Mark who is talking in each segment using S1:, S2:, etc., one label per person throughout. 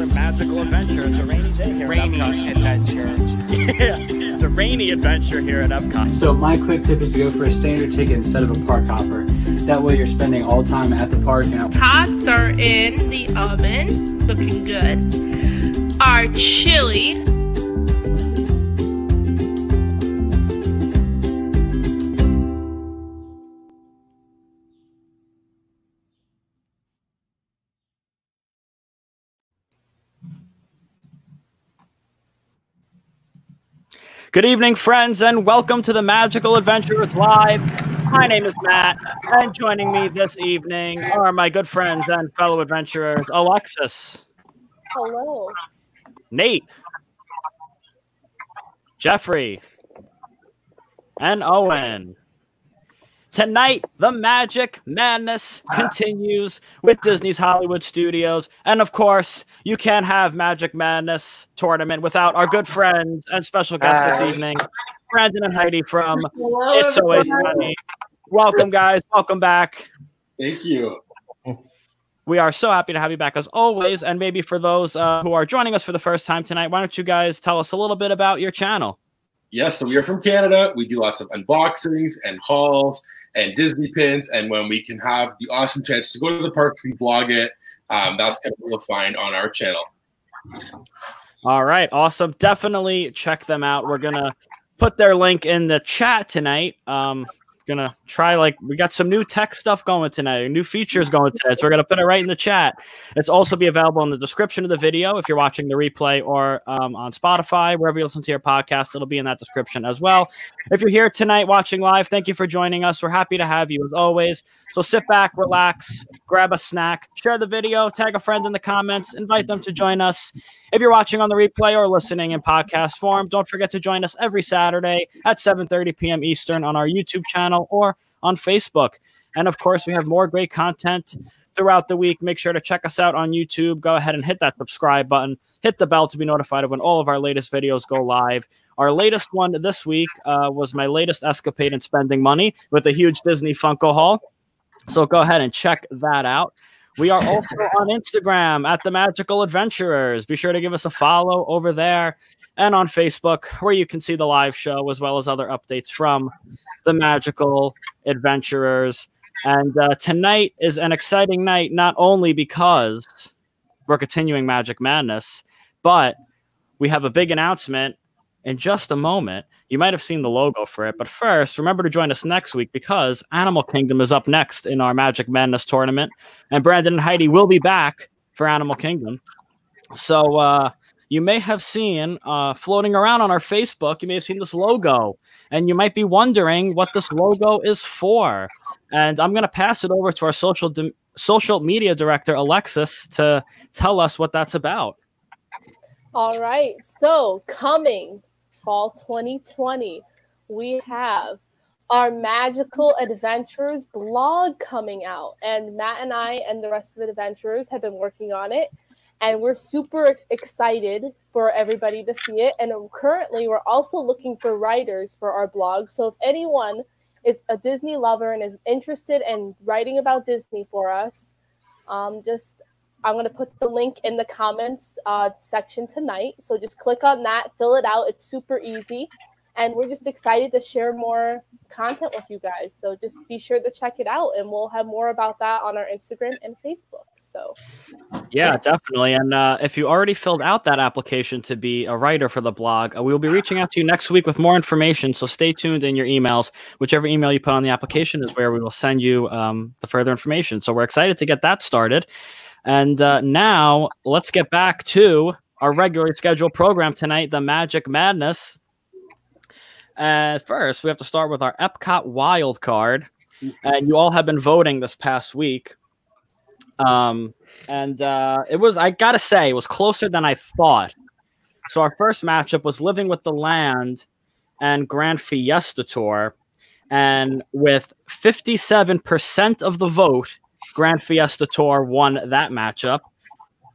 S1: another magical adventure. It's a rainy day here.
S2: Rainy
S1: at Epcot.
S2: adventure.
S1: yeah, it's a rainy adventure here at Epcot.
S3: So my quick tip is to go for a standard ticket instead of a park hopper. That way you're spending all time at the park Now.
S4: Tots are in the oven, looking good. Our chili.
S1: Good evening, friends, and welcome to the Magical Adventurers Live. My name is Matt, and joining me this evening are my good friends and fellow adventurers, Alexis,
S4: Hello.
S1: Nate, Jeffrey, and Owen. Tonight, the magic madness continues with Disney's Hollywood Studios. And of course, you can't have Magic Madness tournament without our good friends and special guests this evening, Brandon and Heidi from
S4: Hello.
S1: It's Always Sunny. Welcome, guys. Welcome back.
S5: Thank you.
S1: We are so happy to have you back as always. And maybe for those uh, who are joining us for the first time tonight, why don't you guys tell us a little bit about your channel?
S5: Yes, so we are from Canada. We do lots of unboxings and hauls and Disney pins. And when we can have the awesome chance to go to the park we vlog it. Um, that's kind of what you'll find on our channel.
S1: All right, awesome. Definitely check them out. We're gonna put their link in the chat tonight. Um, gonna try like we got some new tech stuff going tonight, new features going tonight. So we're gonna put it right in the chat. It's also be available in the description of the video if you're watching the replay or um, on Spotify, wherever you listen to your podcast. It'll be in that description as well. If you're here tonight watching live, thank you for joining us. We're happy to have you as always. So sit back, relax, grab a snack, share the video, tag a friend in the comments, invite them to join us. If you're watching on the replay or listening in podcast form, don't forget to join us every Saturday at 7:30 p.m. Eastern on our YouTube channel or on Facebook. And of course, we have more great content throughout the week. Make sure to check us out on YouTube. Go ahead and hit that subscribe button. Hit the bell to be notified of when all of our latest videos go live. Our latest one this week uh, was my latest escapade in spending money with a huge Disney Funko haul. So go ahead and check that out. We are also on Instagram at the Magical Adventurers. Be sure to give us a follow over there and on Facebook, where you can see the live show as well as other updates from the Magical Adventurers. And uh, tonight is an exciting night, not only because we're continuing Magic Madness, but we have a big announcement in just a moment. You might have seen the logo for it, but first, remember to join us next week because Animal Kingdom is up next in our Magic Madness tournament, and Brandon and Heidi will be back for Animal Kingdom. So uh, you may have seen uh, floating around on our Facebook, you may have seen this logo, and you might be wondering what this logo is for. And I'm going to pass it over to our social social media director, Alexis, to tell us what that's about.
S6: All right. So, coming fall 2020, we have our Magical Adventures blog coming out. And Matt and I and the rest of the adventurers have been working on it. And we're super excited for everybody to see it. And currently, we're also looking for writers for our blog. So, if anyone is a Disney lover and is interested in writing about Disney for us, um, just I'm going to put the link in the comments uh, section tonight. So just click on that, fill it out. It's super easy. And we're just excited to share more content with you guys. So just be sure to check it out. And we'll have more about that on our Instagram and Facebook. So
S1: Yeah, definitely. And uh, if you already filled out that application to be a writer for the blog, uh, we will be reaching out to you next week with more information. So stay tuned in your emails. Whichever email you put on the application is where we will send you um, the further information. So we're excited to get that started. And uh, now let's get back to our regularly scheduled program tonight, the Magic Madness. Uh, first, we have to start with our Epcot wild card. And you all have been voting this past week. Um, and uh, it was, I gotta say, it was closer than I thought. So our first matchup was Living with the Land and Grand Fiesta Tour. And with 57% of the vote, Grand Fiesta Tour won that matchup.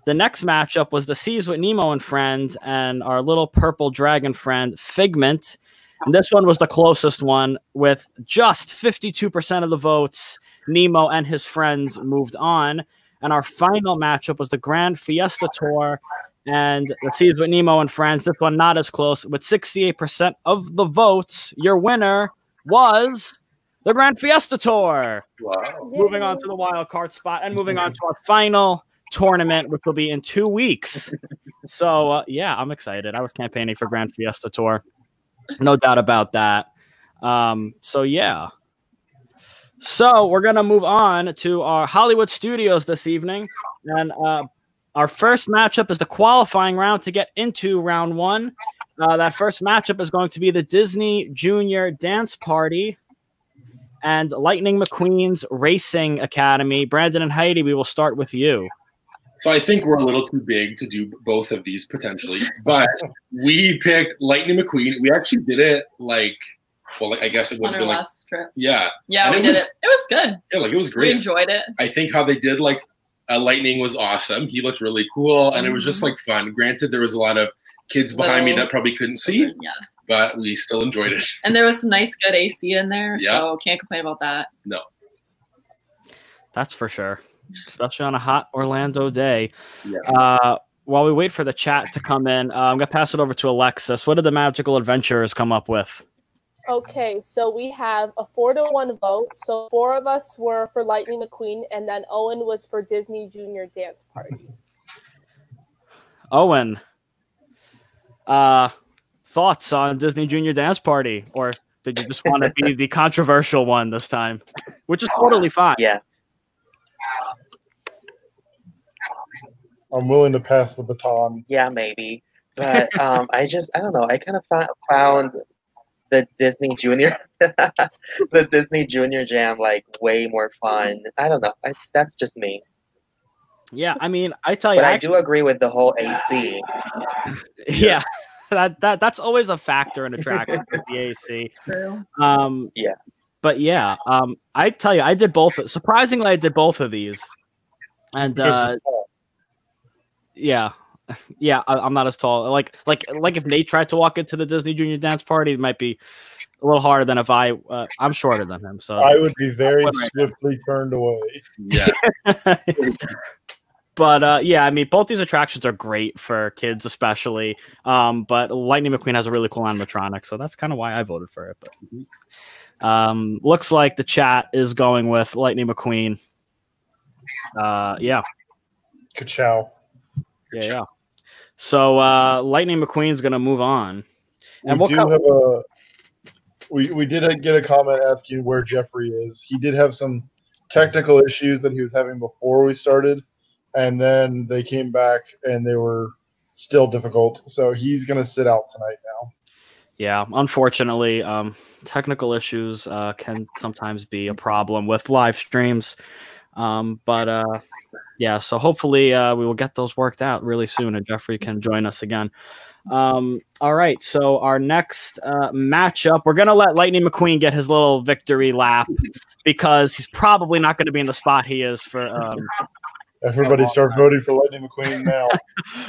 S1: The next matchup was the Seas with Nemo and Friends and our little purple dragon friend Figment. And this one was the closest one with just 52% of the votes. Nemo and his friends moved on. And our final matchup was the Grand Fiesta Tour. And the Seas with Nemo and friends. This one not as close. With 68% of the votes, your winner was the Grand Fiesta Tour.
S5: Wow.
S1: Moving on to the wild card spot and moving on to our final tournament, which will be in two weeks. so uh, yeah, I'm excited. I was campaigning for Grand Fiesta Tour, no doubt about that. Um, so yeah. So we're gonna move on to our Hollywood studios this evening, and uh, our first matchup is the qualifying round to get into round one. Uh, that first matchup is going to be the Disney Junior Dance Party and Lightning McQueen's Racing Academy. Brandon and Heidi, we will start with you.
S5: So I think we're a little too big to do both of these potentially, but we picked Lightning McQueen. We actually did it like, well, like, I guess it would
S2: on
S5: have
S2: our
S5: been like,
S2: trip.
S5: yeah,
S2: Yeah,
S5: And
S2: we
S5: it
S2: did
S5: was-
S2: it. It was good.
S5: yeah, like it was great.
S2: We enjoyed it.
S5: I think how they did like uh, Lightning was awesome. He looked really cool, and it was just
S2: Mhm.
S5: like fun. Granted, there was a lot of kids behind me that probably couldn't see,
S2: Yeah.
S5: but we still enjoyed it.
S2: And there was some nice, good AC in there,
S5: Yeah.
S2: so can't complain about that.
S1: No, that's for sure, especially on a hot Orlando day.
S5: Yeah.
S1: Uh, while we wait for the chat to come in, uh, I'm gonna pass it over to Alexis. What did the magical adventurers come up with?
S6: Okay, so we have a four to one vote. So four of us were for Lightning McQueen, and then Owen was for Disney Junior Dance Party.
S1: Owen, uh, thoughts on Disney Junior Dance Party, or did you just want to be the controversial one this time, which is totally fine?
S7: Yeah.
S8: I'm willing to pass the baton.
S7: Yeah, maybe. But um, I just, I don't know. I kind of found the Disney Junior, the Disney Junior Jam, like way more fun. I don't know. I, that's just me.
S1: Yeah, I mean, I tell you,
S7: But I
S1: actually-
S7: do agree with the whole AC.
S1: yeah, that that that's always a factor in attraction with the AC.
S2: True.
S1: Um,
S7: Yeah.
S1: But yeah, um, I tell you, I did both. Surprisingly, I did both of these, and uh, yeah, yeah, I, I'm not as tall. Like like like if Nate tried to walk into the Disney Junior Dance Party, it might be a little harder than if I. Uh, I'm shorter than him, so.
S8: I would be very
S1: Right
S8: swiftly turned away.
S5: Yeah,
S1: but uh, yeah, I mean, both these attractions are great for kids, especially. Um, but Lightning McQueen has a really cool animatronic, so that's kind of why I voted for it. But um, looks like the chat is going with Lightning McQueen. Uh, yeah,
S8: Ka-chow.
S1: yeah, yeah. So uh, Lightning McQueen's gonna move on, and
S8: we
S1: we'll
S8: do
S1: come.
S8: have a. We, we did get a comment asking where Jeffrey is. He did have some technical issues that he was having before we started, and then they came back and they were still difficult. So he's going to sit out tonight now.
S1: Yeah, unfortunately, um, technical issues uh, can sometimes be a problem with live streams. Um, but uh, yeah, so hopefully uh, we will get those worked out really soon, and Jeffrey can join us again. Um, all right, so our next uh, matchup, we're gonna let Lightning McQueen get his little victory lap because he's probably not going to be in the spot he is for um,
S8: Everybody start voting for Lightning McQueen now.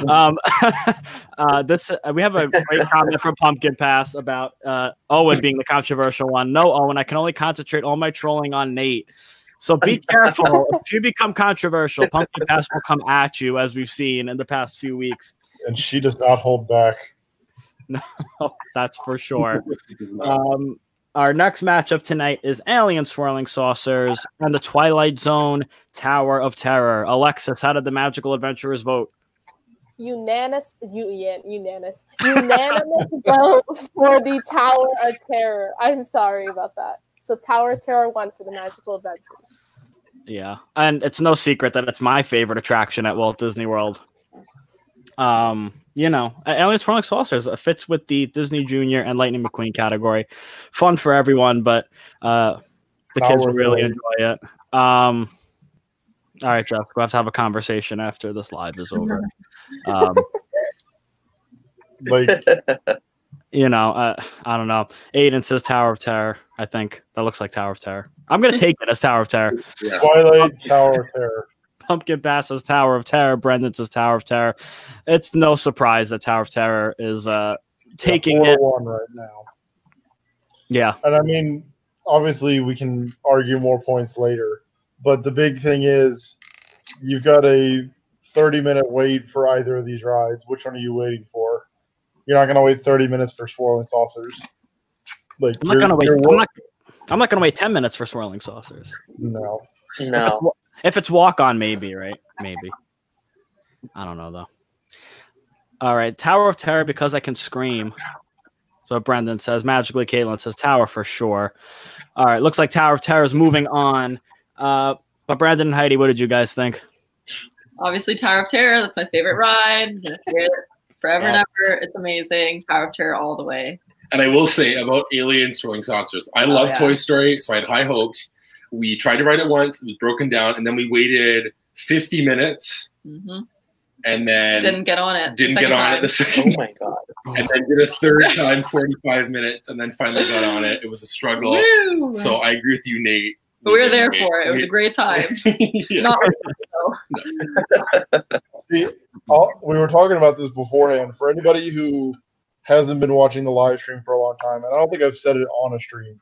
S1: um, uh, this uh, we have a great comment from Pumpkin Pass about uh, Owen being the controversial one. No, Owen, I can only concentrate all my trolling on Nate. So be careful. if you become controversial, Pumpkin Pass will come at you, as we've seen in the past few weeks.
S8: and she does not hold back.
S1: Oh, that's for sure. Um, our next matchup tonight is Alien Swirling Saucers and the Twilight Zone Tower of Terror. Alexis, how did the magical adventurers vote?
S6: Unanimous, you, yeah, unanimous, unanimous vote for the Tower of Terror. I'm sorry about that. So Tower of Terror won for the Magical Adventures.
S1: Yeah, and it's no secret that it's my favorite attraction at Walt Disney World. Um, you know, Alien Swirling Saucers it fits with the Disney Junior and Lightning McQueen category. Fun for everyone, but uh, the
S8: Not
S1: kids
S8: worth
S1: really
S8: it.
S1: enjoy it. Um, all right, Jeff, we'll have to have a conversation after this live is over. Um,
S8: Like
S1: you know, uh, I don't know. Aiden says Tower of Terror. I think that looks like Tower of Terror. I'm gonna take it as Tower of Terror.
S5: yeah.
S8: Twilight Tower of Terror.
S1: Pumpkin Pass says Tower of Terror. Brendan says Tower of Terror. It's no surprise that Tower of Terror is uh, taking it.
S8: one right now.
S1: Yeah,
S8: And I mean, obviously, we can argue more points later, but the big thing is you've got a 30 minute wait for either of these rides. Which one are you waiting for? You're not going to wait 30 minutes for swirling saucers. Like
S1: I'm not gonna wait. I'm not, I'm not gonna wait ten minutes for swirling saucers.
S8: No.
S7: No.
S1: If it's walk on, maybe right? Maybe. I don't know though. All right, Tower of Terror because I can scream. So Brendan says magically. Caitlin says Tower for sure. All right, looks like Tower of Terror is moving on. Uh, but Brandon and Heidi, what did you guys think?
S2: Obviously, Tower of Terror. That's my favorite ride. I'm gonna say it forever and ever. It's amazing. Tower of Terror all the way.
S5: And I will say about Alien Swirling Saucers, I love
S2: yeah.
S5: Toy Story, so I had high hopes. We tried to write it once, it was broken down, and then we waited 50 minutes
S2: hmm
S5: and then
S2: Didn't get on it.
S5: didn't get
S2: second
S5: on it
S2: time.
S5: the
S7: Oh
S5: second
S7: my god.
S5: and then did a third time 45 minutes and then finally got on it. It was a struggle.
S2: Woo!
S5: So I agree with you, Nate.
S2: but we were there
S5: wait.
S2: for it. It was a great time.
S5: Yeah.
S2: Not really, though.
S8: See, all, we were talking about this beforehand. For anybody who hasn't been watching the live stream for a long time, and I don't think I've said it on a stream,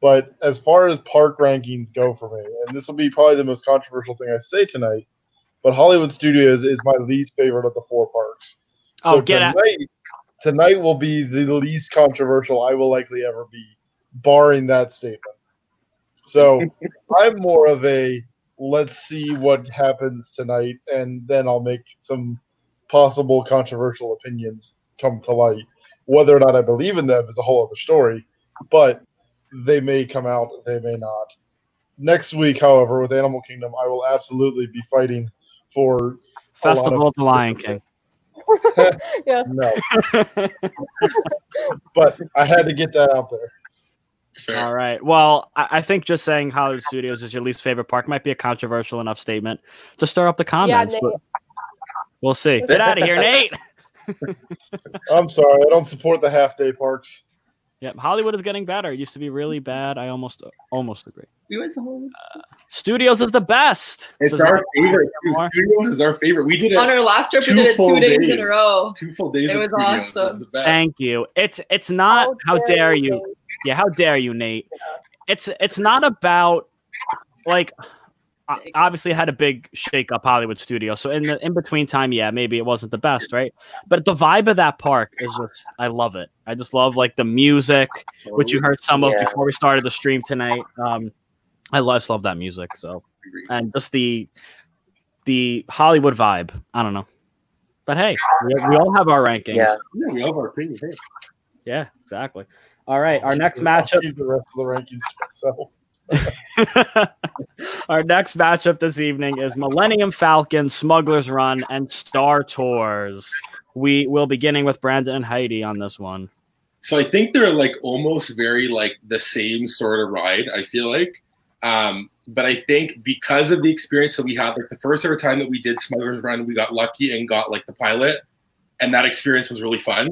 S8: but as far as park rankings go for me, and this will be probably the most controversial thing I say tonight, but Hollywood Studios is my least favorite of the four parks.
S1: Oh, get out.
S8: tonight, tonight will be the least controversial I will likely ever be, barring that statement. So I'm more of a let's see what happens tonight, and then I'll make some possible controversial opinions come to light. Whether or not I believe in them is a whole other story, but they may come out, they may not. Next week, however, with Animal Kingdom, I will absolutely be fighting for
S1: Festival
S8: of-
S1: of the Lion King.
S6: Yeah.
S8: no, but I had to get that out there.
S5: Fair.
S1: All right. Well, I, I think just saying Hollywood Studios is your least favorite park might be a controversial enough statement to stir up the
S6: Yeah,
S1: comments.
S6: Nate.
S1: but we'll see. Get out of here, Nate.
S8: I'm sorry, I don't support the half day parks.
S1: Yeah, Hollywood is getting better. It used to be really bad. I almost almost agree.
S2: We went to Hollywood.
S1: Uh, Studios is the best.
S5: It's
S1: Says
S5: our favorite. Studios is our favorite. We did it
S2: On our last trip, we did it two days, in a row.
S5: two full days
S2: It was
S5: Studios. It was
S2: awesome.
S5: the best.
S1: Thank you. It's it's not how dare you.
S6: Nate.
S1: Yeah, how dare you, Nate? It's it's not about like o- obviously had a big shake up Hollywood studio. So in the in between time, yeah, maybe it wasn't the best, right? But the vibe of that park is just I love it. I just love like the music, which you heard some of
S7: Yeah.
S1: before we started the stream tonight. Um I love, just love that music. So and just the the Hollywood vibe. I don't know. But hey, we, we all have our rankings.
S7: Yeah.
S5: Yeah, we love our opinion. Hey.
S1: Yeah, exactly. All right, our next matchup
S8: the rest of the rankings to myself.
S1: Our next matchup this evening is Millennium Falcon, Smuggler's Run, and Star Tours. We will be beginning with Brandon and Heidi on this one.
S5: So I think they're like almost very like the same sort of ride. I feel like, um, but I think because of the experience that we had, like the first ever time that we did Smuggler's Run, we got lucky and got like the pilot, and that experience was really fun.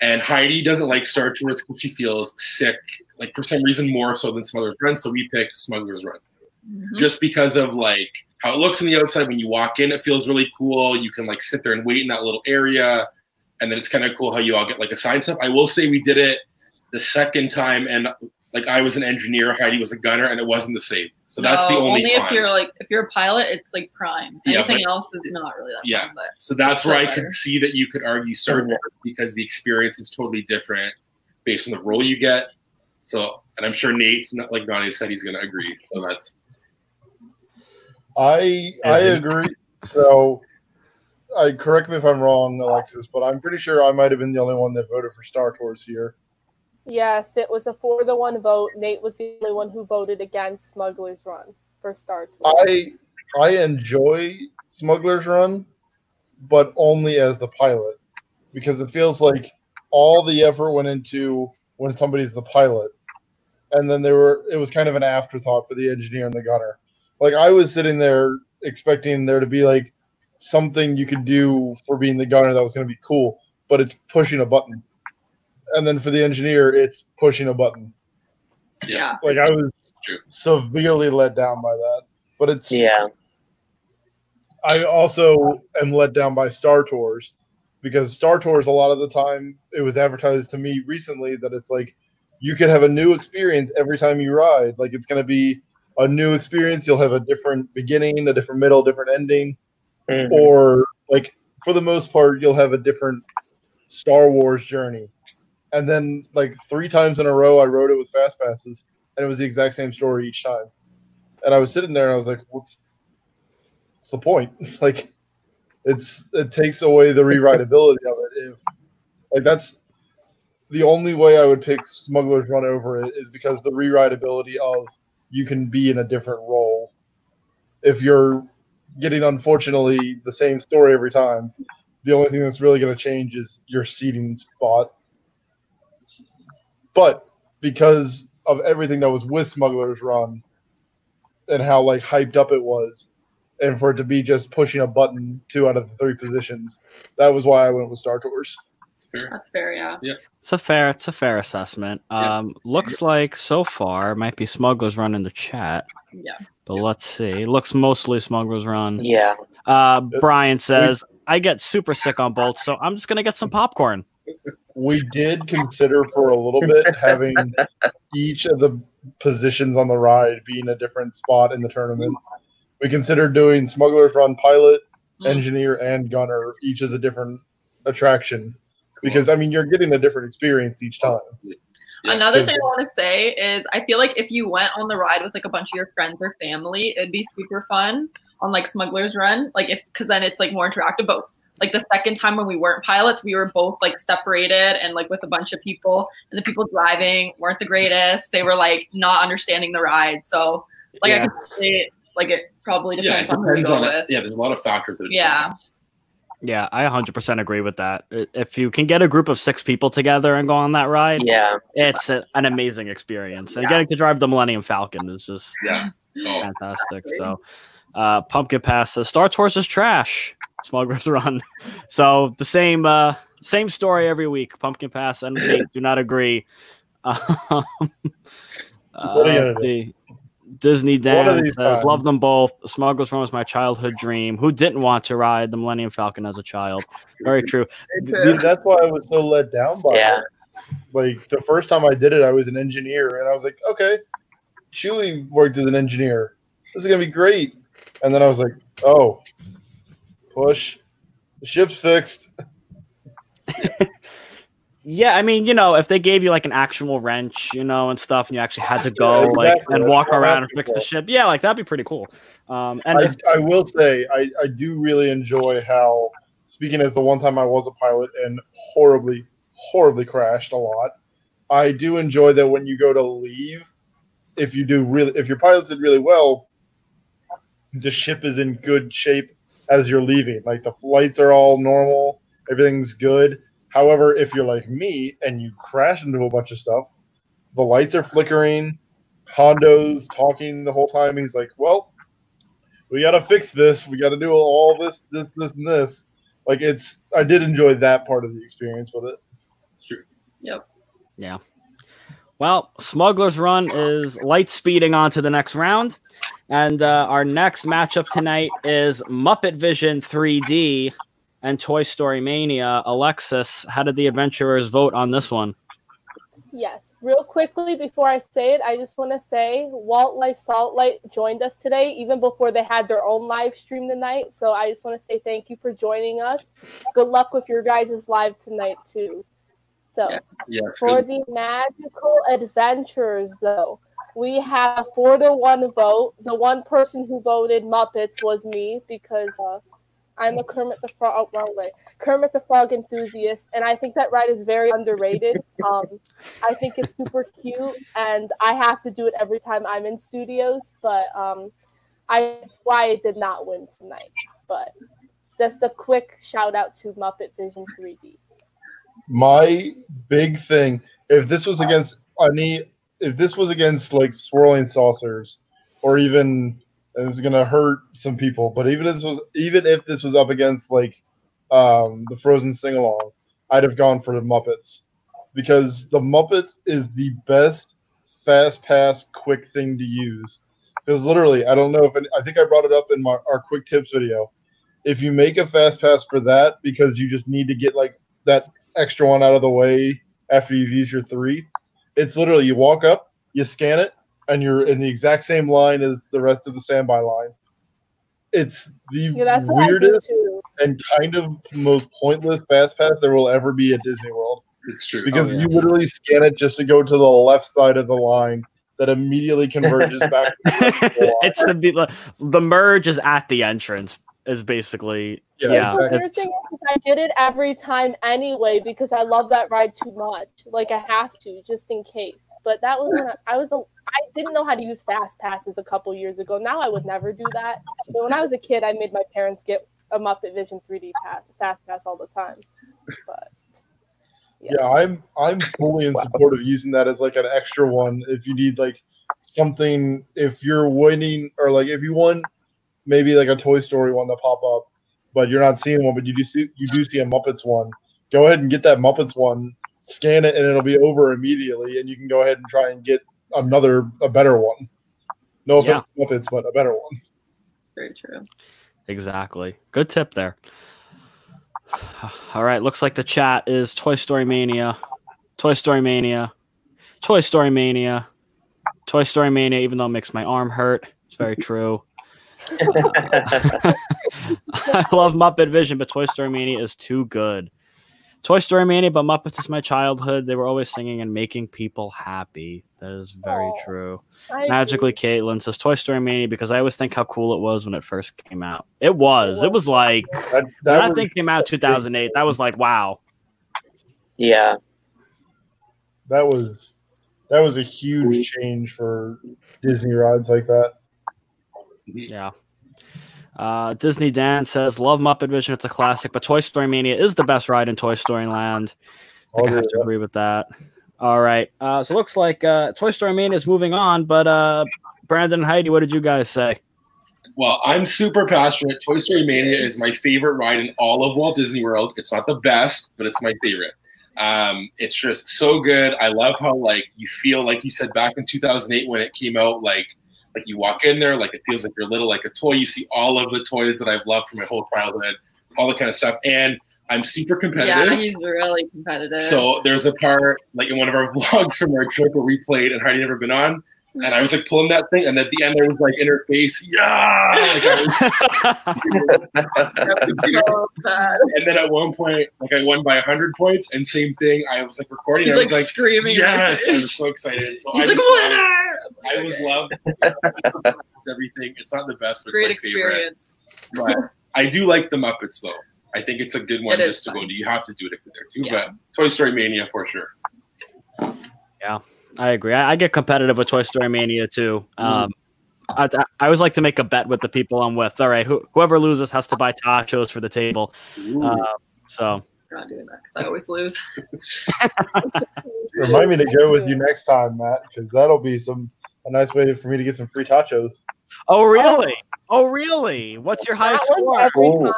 S5: And Heidi doesn't like Star Tours because she feels sick, like for some reason more so than Smuggler's Run. So we picked Smuggler's Run
S2: Mhm.
S5: just because of like how it looks on the outside when you walk in. It feels really cool. You can like sit there and wait in that little area, and then it's kind of cool how you all get like assigned stuff. I will say we did it the second time, and like I was an engineer, Heidi was a gunner, and it wasn't the same. So that's the only.
S2: Only if
S5: con.
S2: you're like if you're a pilot, it's like prime.
S5: Yeah,
S2: Anything
S5: but-
S2: else is not really that
S5: Yeah.
S2: fun. But
S5: So that's where I
S2: better.
S5: could see that you could argue Star Tours because the experience is totally different based on the role you get. So, and I'm sure Nate's not like Donnie said he's going to agree. So that's
S8: I I agree. So, I correct me if I'm wrong, Alexis, but I'm pretty sure I might have been the only one that voted for Star Tours here.
S6: Yes, it was a four to one vote. Nate was the only one who voted against Smuggler's Run for Star Tours.
S8: I I enjoy Smuggler's Run, but only as the pilot because it feels like all the effort went into when somebody's the pilot, and then there were it was kind of an afterthought for the engineer and the gunner. Like I was sitting there expecting there to be like something you could do for being the gunner that was going to be cool, but it's pushing a button, and then for the engineer it's pushing a button.
S2: yeah,
S8: Like I was
S5: True.
S8: severely let down by that, but it's
S7: Yeah.
S8: I also am let down by Star Tours because Star Tours a lot of the time it was advertised to me recently that it's like you could have a new experience every time you ride. Like it's going to be a new experience. You'll have a different beginning, a different middle, different ending,
S7: Mhm.
S8: or like for the most part, you'll have a different Star Wars journey. And then like three times in a row, I rode it with fast passes, and it was the exact same story each time. And I was sitting there, and I was like, "What's, what's the point?" like, it's it takes away the rewritability of it. If like that's the only way I would pick Smuggler's Run over it is because the rewritability of you can be in a different role. If you're getting unfortunately the same story every time, the only thing that's really going to change is your seating spot. But because of everything that was with Smuggler's Run and how like hyped up it was, and for it to be just pushing a button two out of the three positions, that was why I went with Star Tours.
S5: Fair.
S2: That's fair, yeah.
S1: It's a fair, it's a fair assessment.
S5: Yeah.
S1: Um, looks like so far might be Smuggler's Run in the chat,
S2: Yeah.
S1: but let's see. Looks mostly Smuggler's Run.
S7: Yeah.
S1: Uh, Brian says I get super sick on bolts, so I'm just gonna get some popcorn.
S8: we did consider for a little bit having each of the positions on the ride being a different spot in the tournament. We considered doing Smuggler's Run pilot,
S2: Mm.
S8: engineer, and gunner, each as a different attraction. Because I mean, you're getting a different experience each time.
S5: Yeah.
S2: Another thing I want to say is I feel like if you went on the ride with like a bunch of your friends or family, it'd be super fun on like Smuggler's Run. Like if because then it's like more interactive. But like the second time when we weren't pilots, we were both like separated and like with a bunch of people, and the people driving weren't the greatest. They were like not understanding the ride. So like I
S1: Yeah.
S2: could say like it probably
S5: Yeah,
S2: depends
S5: it
S2: on
S5: depends
S2: go
S5: on it. Yeah, there's a lot of factors that it
S2: Yeah.
S5: on.
S1: Yeah, I 100% agree with that. If you can get a group of six people together and go on that ride,
S7: Yeah.
S1: it's a, an amazing experience. And
S2: Yeah.
S1: getting to drive the Millennium Falcon is just
S5: Yeah. Oh,
S1: fantastic. So, uh, Pumpkin Pass says Star Tours is trash. Smuggler's Run. So the same uh, same story every week. Pumpkin Pass and we do not agree. Um, uh,
S8: What
S1: Disney
S8: One
S1: Dan
S8: of these
S1: says, "Love them both." Smuggler's Run was my childhood dream. Who didn't want to ride the Millennium Falcon as a child? Very true.
S8: Dude, that's why I was so let down by
S7: Yeah.
S8: it. Like the first time I did it, I was an engineer, and I was like, okay, Chewie worked as an engineer. This is gonna be great. And then I was like, oh, push, the ship's fixed.
S1: Yeah, I mean, you know, if they gave you like an actual wrench, you know, and stuff, and you actually had to go
S8: Yeah,
S1: like and walk around and fix the ship, yeah, like that'd be pretty cool. Um, and
S8: I,
S1: if,
S8: I will say, I, I do really enjoy how, speaking as the one time I was a pilot and horribly, horribly crashed a lot, I do enjoy that when you go to leave, if you do really, if your pilots did really well, the ship is in good shape as you're leaving. Like the flights are all normal, everything's good. However, if you're like me and you crash into a bunch of stuff, the lights are flickering, Hondo's talking the whole time. He's like, well, we got to fix this. We got to do all this, this, this, and this. Like it's, I did enjoy that part of the experience with it. Sure. Yep. Yeah.
S1: Well, Smuggler's Run is light speeding on to the next round, and uh, our next matchup tonight is Muppet Vision 3D and Toy Story Mania. Alexis, how did the adventurers vote on this one?
S6: Yes, real quickly before I say it, I just want to say Walt Life Salt Light joined us today, even before they had their own live stream tonight. So I just want to say thank you for joining us. Good luck with your guys' live tonight too. So
S2: Yeah.
S5: yeah.
S6: for
S5: good.
S6: the magical adventures, though, we have a four to one vote. The one person who voted Muppets was me because uh, I'm a Kermit the Frog, oh, wrong way, Kermit the Frog enthusiast, and I think that ride is very underrated. Um, I think it's super cute, and I have to do it every time I'm in studios. But um, I why it did not win tonight. But just a quick shout out to Muppet Vision 3D.
S8: My big thing, if this was against any, if this was against like swirling saucers, or even, and is gonna hurt some people, but even if this was, even if this was up against like, um, the Frozen sing along, I'd have gone for the Muppets, because the Muppets is the best fast pass quick thing to use. Because literally, I don't know if any, I think I brought it up in my our quick tips video. If you make a fast pass for that because you just need to get like that extra one out of the way after you've used your three, it's literally you walk up, you scan it, and you're in the exact same line as the rest of the standby line. It's the
S6: Yeah, that's what I do
S8: weirdest and kind of most pointless fast pass there will ever be at Disney World
S5: It's true.
S8: because
S1: Oh, yeah.
S8: you literally scan it just to go to the left side of the line that immediately converges back.
S1: it's the, the the merge is at the entrance is basically
S8: Yeah,
S1: yeah.
S6: The weird thing is I get it every time anyway because I love that ride too much. Like I have to just in case. But that was when I, I was a I didn't know how to use fast passes a couple years ago. Now I would never do that. But when I was a kid, I made my parents get a Muppet Vision 3D pass, fast pass all the time. But yes.
S8: Yeah, I'm I'm fully in support of using that as like an extra one if you need like something if you're winning or like if you want maybe like a Toy Story one to pop up, but you're not seeing one, but you do see you do see a Muppets one. Go ahead and get that Muppets one, scan it, and it'll be over immediately, and you can go ahead and try and get another a better one. No offense to Muppets, but a better one.
S2: Very true.
S1: exactly good tip there. All right, looks like the chat is Toy Story Mania, Toy Story Mania, Toy Story Mania, Toy Story Mania. Even though it makes my arm hurt, it's very true. I love Muppet Vision, but Toy Story Mania is too good. Toy Story Mania, but Muppets is my childhood. They were always singing and making people happy. That is very
S6: Aw,
S1: true.
S6: I agree.
S1: Magically, Caitlin says Toy Story Mania because I always think how cool it was when it first came out. It was. It was like
S8: That,
S1: when
S8: that
S1: that
S8: was-
S1: thing came out 2008. That was like wow.
S7: Yeah.
S8: that was that was a huge mm-hmm. change for Disney rides like that.
S1: Yeah. Uh, Disney Dan says, "Love Muppet Vision. It's a classic, but Toy Story Mania is the best ride in Toy Story Land." I think I
S8: I'll
S1: have
S8: agree
S1: to agree with that. All right. Uh, so it looks like uh, Toy Story Mania is moving on, but uh, Brandon and Heidi, what did you guys say?
S5: Well, I'm super passionate. Toy Story Mania is my favorite ride in all of Walt Disney World. It's not the best, but it's my favorite. Um, it's just so good. I love how like you feel like you said back in 2008 when it came out, like like you walk in there, like it feels like you're little like a toy. You see all of the toys that I've loved from my whole childhood, all the kind of stuff. And I'm super competitive.
S2: Yeah, he's really competitive.
S5: So there's a part like in one of our vlogs from our trip where we played and Heidi never been on. And I was like pulling that thing, and at the end there was like in her face, yeah. Like, was, and then at one point, like I won by hundred points, and same thing. I was like recording.
S2: He's
S5: I
S2: like,
S5: was like,
S2: screaming.
S5: yes, I was so excited. So
S2: He's
S5: I
S2: like,
S5: just
S2: winner!
S5: love, I was loved everything. It's not the best, but
S2: Great
S5: it's my favorite.
S2: experience.
S5: But I do like the Muppets though. I think it's a good one
S2: It is
S5: just to
S2: fun.
S5: go to. You have to do it if you're there too.
S2: Yeah.
S5: But Toy Story Mania for sure.
S1: Yeah, I agree. I, I get competitive with Toy Story Mania too. Um, I, I I always like to make a bet with the people I'm with. All right, who, whoever loses has to buy totchos for the table. Uh, so
S2: We're not doing that because I always lose.
S8: Remind me to go with you next time, Matt, because that'll be some a nice way for me to get some free totchos.
S1: Oh really? Oh really? What's your highest score?
S6: every
S7: Ooh.
S6: time.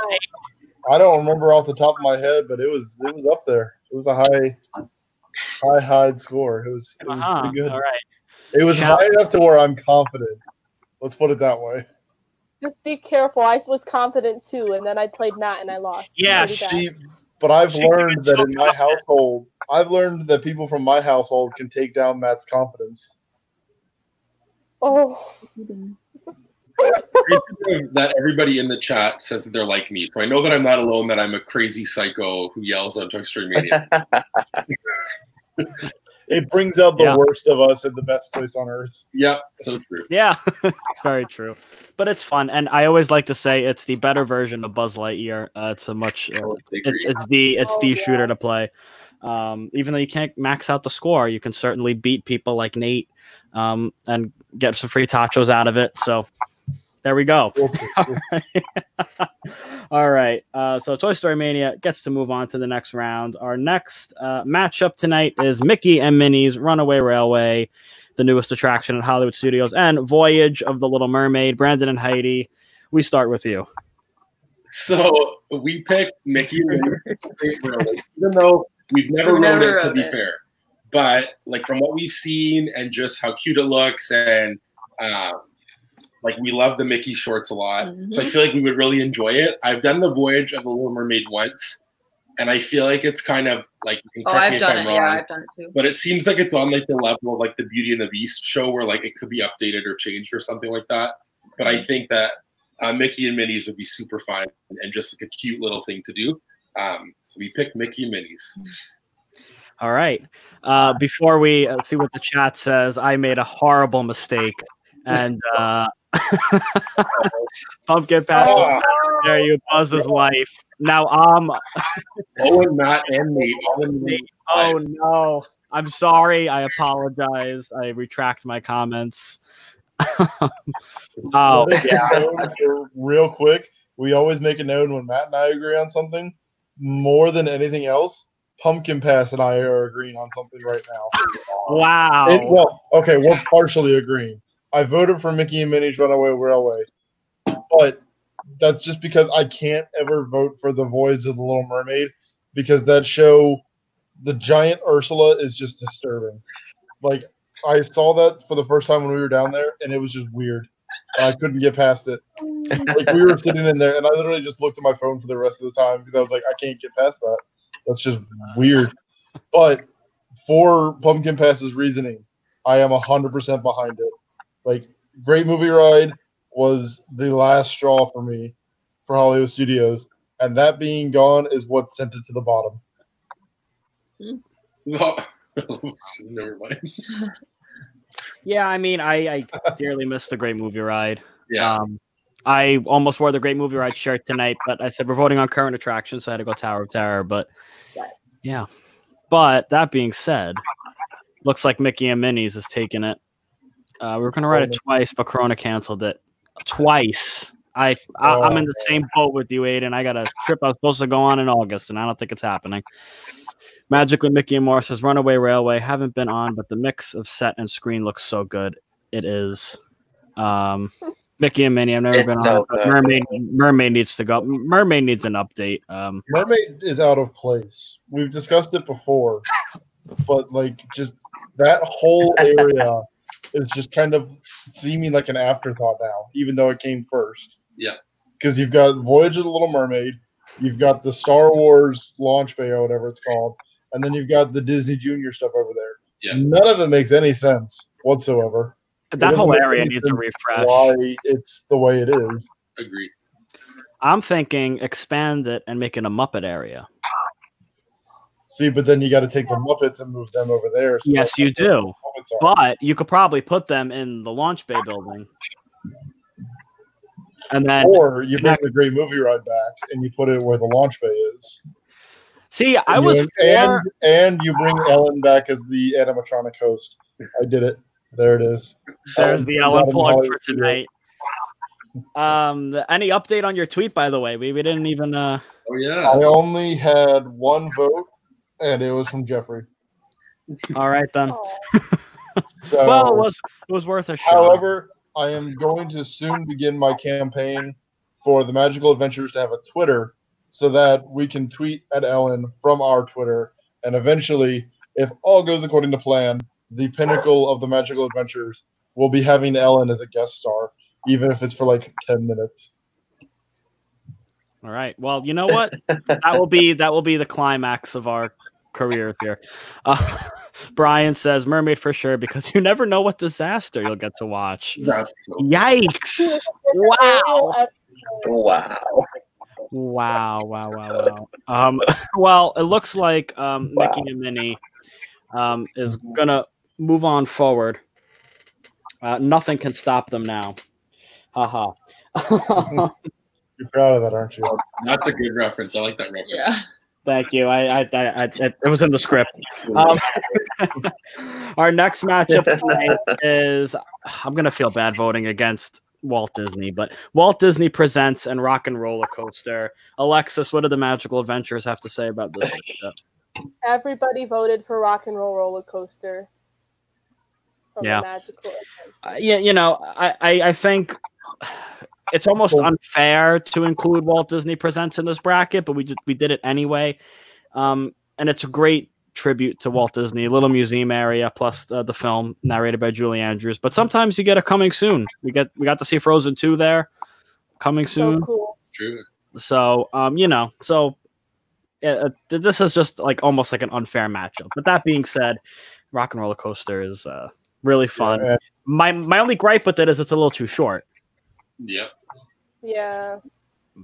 S8: I don't remember off the top of my head, but it was it was up there. It was a high high high score. It was, it was
S1: Uh-huh.
S8: pretty good.
S1: All right.
S8: It was
S1: Shout-
S8: high enough to where I'm confident. Let's put it that way.
S6: Just be careful. I was confident too, and then I played Matt and I lost.
S1: Yeah,
S6: Pretty bad.
S8: See, but I've
S1: She
S8: learned that
S1: so
S8: in my household, I've learned that people from my household can take down Matt's confidence.
S6: Oh,
S5: that everybody in the chat says that they're like me. So I know that I'm not alone, that I'm a crazy psycho who yells on Toy Story Mania.
S8: It brings out the
S1: Yeah.
S8: worst of us in the best place on earth.
S5: Yeah, so true.
S1: Yeah, it's very true. But it's fun, and I always like to say it's the better version of Buzz Lightyear. Uh, it's a much, uh,
S5: Totally
S1: it's
S5: agree.
S1: it's the it's
S6: Oh,
S1: the
S6: yeah.
S1: shooter to play. Um, even though you can't max out the score, you can certainly beat people like Nate um, and get some free totchos out of it. So there we go. All right. Uh, so Toy Story Mania gets to move on to the next round. Our next uh, matchup tonight is Mickey and Minnie's Runaway Railway, the newest attraction at Hollywood Studios, and Voyage of the Little Mermaid. Brandon and Heidi, we start with you.
S5: So we picked Mickey and Minnie, even though we've never
S2: We've
S5: rode
S2: never
S5: it to be
S2: it.
S5: fair. But like from what we've seen and just how cute it looks, and um, like we love the Mickey shorts a lot, so I
S2: Mhm.
S5: feel like we would really enjoy it. I've done the voyage of the Little Mermaid once, and I feel like it's kind of like you can
S2: Oh,
S5: correct me
S2: I've
S5: if
S2: done
S5: I'm
S2: it.
S5: wrong,
S2: Yeah, I've done it too.
S5: but it seems like it's on like the level of like the Beauty and the Beast show where like it could be updated or changed or something like that. But I think that uh, Mickey and Minnie's would be super fun and just like a cute little thing to do. Um, so we picked Mickey Minnie's.
S1: All right. Uh, before we uh, see what the chat says, I made a horrible mistake, and uh, Pumpkin Pass.
S5: Oh.
S1: There you Buzz's life. Now um
S5: Owen, Matt, and Nate. All in one.
S1: oh no. I'm sorry. I apologize. I retract my comments. oh yeah.
S8: Real quick, we always make a note when Matt and I agree on something. More than anything else, Pumpkin Pass and I are agreeing on something right now.
S1: Wow.
S8: It- well, okay, we're partially agreeing. I voted for Mickey and Minnie's Runaway Railway, but that's just because I can't ever vote for the Voyage of the Little Mermaid because that show, the giant Ursula, is just disturbing. Like I saw that for the first time when we were down there, and it was just weird. I couldn't get past it. Like we were sitting in there, and I literally just looked at my phone for the rest of the time because I was like, I can't get past that. That's just weird. But for Pumpkin Pass's reasoning, I am hundred percent behind it. Like, great movie ride was the last straw for me for Hollywood Studios, and that being gone is what sent it to the bottom.
S5: Never mind.
S1: Yeah, I mean, I, I dearly miss the Great Movie Ride.
S5: Yeah.
S1: Um, I almost wore the Great Movie Ride shirt tonight, but I said we're voting on current attractions, so I had to go Tower of Terror. But yeah, but that being said, looks like Mickey and Minnie's is taking it. Uh, we were going to write it twice, but Corona canceled it twice. I, I I'm in the same boat with you, Aiden. I got a trip I was supposed to go on in August, and I don't think it's happening. Magically, Mickey and Morris says Runaway Railway. Haven't been on, but the mix of set and screen looks so good. It is. Um, Mickey and Minnie. I've never
S7: It's
S1: been
S7: so
S1: on. it. Mermaid. Mermaid needs to go. Mermaid needs an update. Um,
S8: Mermaid is out of place. We've discussed it before, but like just that whole area is just kind of seeming like an afterthought now, even though it came first.
S5: Yeah.
S8: Because you've got Voyage of the Little Mermaid, you've got the Star Wars launch bay or whatever it's called, and then you've got the Disney Junior stuff over there.
S5: Yeah.
S8: None of it makes any sense whatsoever. It
S1: that whole area needs a refresh.
S8: Why it's the way it is.
S5: Agreed.
S1: I'm thinking expand it and make it a Muppet area.
S8: See, but then you got to take the Muppets and move them over there. so
S1: Yes, you
S8: where the
S1: do. But you could probably put them in the launch bay building. And then
S8: or you bring the great movie ride back and you put it where the launch bay is.
S1: see, I was
S8: you,
S1: for,
S8: and and you bring Ellen back as the animatronic host. I did it. There it is.
S1: there's
S8: Um,
S1: the Ellen plug for tonight. Um, the- any update on your tweet, by the way? We, we didn't even. Uh,
S5: Oh yeah.
S8: I only had one vote, and it was from Jeffrey.
S1: all right then.
S8: So,
S1: Well, it was it was worth a shot.
S8: however, I am going to soon begin my campaign for the Magical Adventures to have a Twitter, so that we can tweet at Ellen from our Twitter, and eventually, if all goes according to plan, the pinnacle of the Magical Adventures will be having Ellen as a guest star, even if it's for like ten minutes.
S1: All right. Well, you know what? that will be that will be the climax of our careers here. Uh, Brian says mermaid for sure because you never know what disaster you'll get to watch. Yikes! Wow!
S7: Wow.
S1: Wow! Wow! Wow! Wow! Um, well, it looks like um, Mickey and Minnie um, is gonna move on forward. Uh, nothing can stop them now. Haha.
S8: You're proud of that, aren't you?
S5: That's a good reference. I like that reference.
S2: Yeah.
S1: Thank you. I, I, I, I, it was in the script. Um, our next matchup tonight is I'm gonna feel bad voting against Walt Disney, but Walt Disney presents and Rock and Roller Coaster. Alexis, what do the Magical Adventures have to say about this? matchup?
S6: Everybody voted for Rock and Roll Roller Coaster.
S1: Yeah.
S6: Magical
S1: Uh, yeah, you know, I, I, I think it's almost unfair to include Walt Disney Presents in this bracket, but we just we did it anyway. Um, and it's a great tribute to Walt Disney, little museum area plus uh, the film narrated by Julie Andrews. But sometimes you get a coming soon. We get we got to see Frozen two there, coming
S6: So
S1: soon.
S6: cool.
S5: True.
S1: So um, you know, so uh, this is just like almost like an unfair matchup. But that being said, Rock and Roller Coaster is uh, really fun.
S8: Yeah.
S1: My my only gripe with it is it's a little too short.
S5: Yep.
S6: Yeah.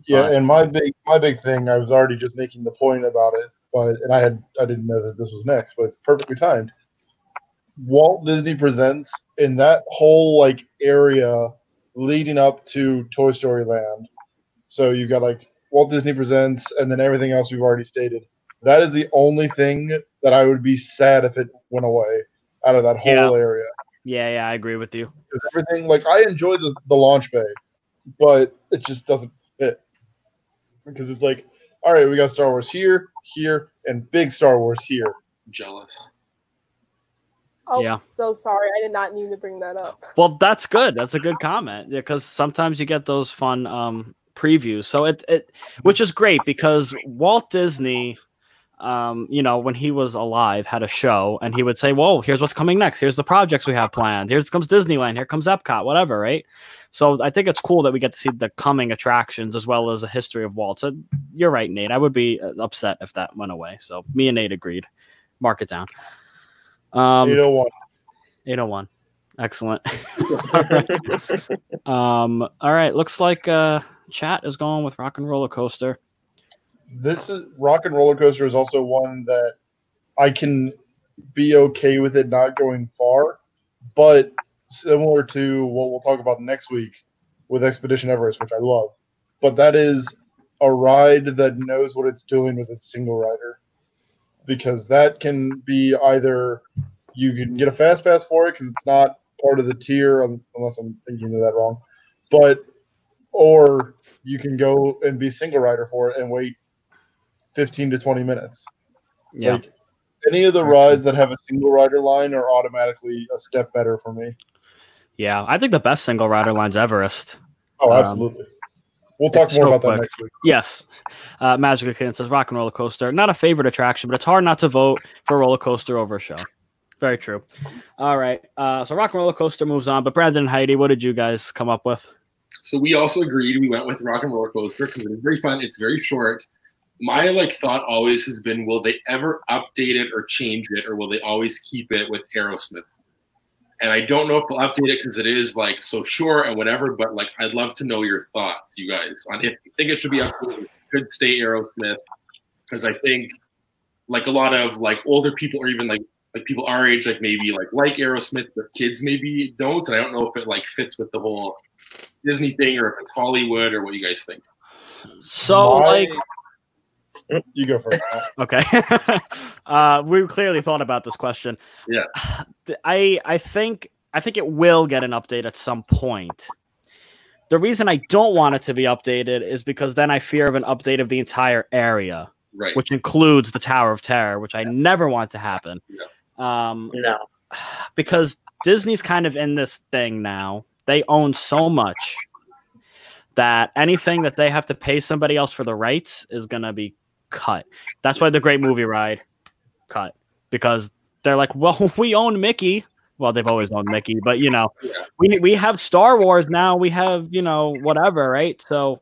S8: Yeah,
S1: But-
S8: and my big my big thing, I was already just making the point about it, but and I had I didn't know that this was next, but it's perfectly timed. Walt Disney Presents in that whole like area leading up to Toy Story Land. So you've got like Walt Disney Presents and then everything else we've already stated. That is the only thing that I would be sad if it went away out of that whole
S1: Yeah.
S8: area.
S1: Yeah, yeah, I agree with you.
S8: everything like I enjoy the, the launch bay, but it just doesn't fit because it's like, all right, we got Star Wars here, here, and big Star Wars here.
S5: Jealous.
S6: Oh,
S1: Yeah.
S6: so sorry. I did not need to bring that up.
S1: Well, that's good. That's a good comment because sometimes you get those fun um, previews. So it, it, which is great because Walt Disney, um, you know, when he was alive, had a show, and he would say, "Whoa, here's what's coming next. Here's the projects we have planned. Here comes Disneyland. Here comes Epcot. Whatever." Right. So I think it's cool that we get to see the coming attractions as well as a history of Walt. So you're right, Nate. I would be uh, upset if that went away. So me and Nate agreed. Mark it down. Um,
S8: you know what?
S1: 801. Excellent. all, right. um, all right. Looks like uh, chat is going with Rock and Roller Coaster.
S8: This is Rock and Roller Coaster is also one that I can be okay with it not going far, but similar to what we'll talk about next week with Expedition Everest, which I love. But that is a ride that knows what it's doing with its single rider. Because that can be either you can get a fast pass for it because it's not part of the tier, unless I'm thinking of that wrong. But or you can go and be single rider for it and wait 15 to 20 minutes.
S1: Yeah.
S8: Like any of the rides that have a single rider line are automatically a step better for me.
S1: Yeah. I think the best single rider line's Everest.
S8: Oh,
S1: Um,
S8: absolutely. we'll talk more
S1: so
S8: about that next week.
S1: Yes. Uh, Magical Kitten says Rock and Roller Coaster. Not a favorite attraction, but it's hard not to vote for roller coaster over a show. Very true. All right. Uh, so Rock and Roller Coaster moves on. But Brandon and Heidi, what did you guys come up with?
S5: So we also agreed. We went with Rock and Roller Coaster because it's very fun. It's very short. My like thought always has been, will they ever update it or change it, or will they always keep it with Aerosmith? And I don't know if they'll update it because it is like so short and whatever. But like, I'd love to know your thoughts, you guys, on if you think it should be updated, it could stay Aerosmith, because I think like a lot of like older people or even like like people our age, like maybe like like Aerosmith, but kids maybe don't. And I don't know if it like fits with the whole Disney thing or if it's Hollywood or what you guys think.
S1: So,
S8: My-
S1: like,
S8: you go first.
S1: Okay. uh, we clearly thought about this question.
S5: Yeah.
S1: I I think I think it will get an update at some point. The reason I don't want it to be updated is because then I fear of an update of the entire area,
S5: Right.
S1: which includes the Tower of Terror, which I never want to happen.
S5: Yeah.
S1: Um,
S7: No.
S1: because Disney's kind of in this thing now. They own so much that anything that they have to pay somebody else for the rights is going to be cut. That's why the Great Movie Ride cut because they're like, well, we own Mickey. Well, they've always owned Mickey, but you know,
S5: Yeah.
S1: we we have Star Wars now. We have you know whatever, right? So,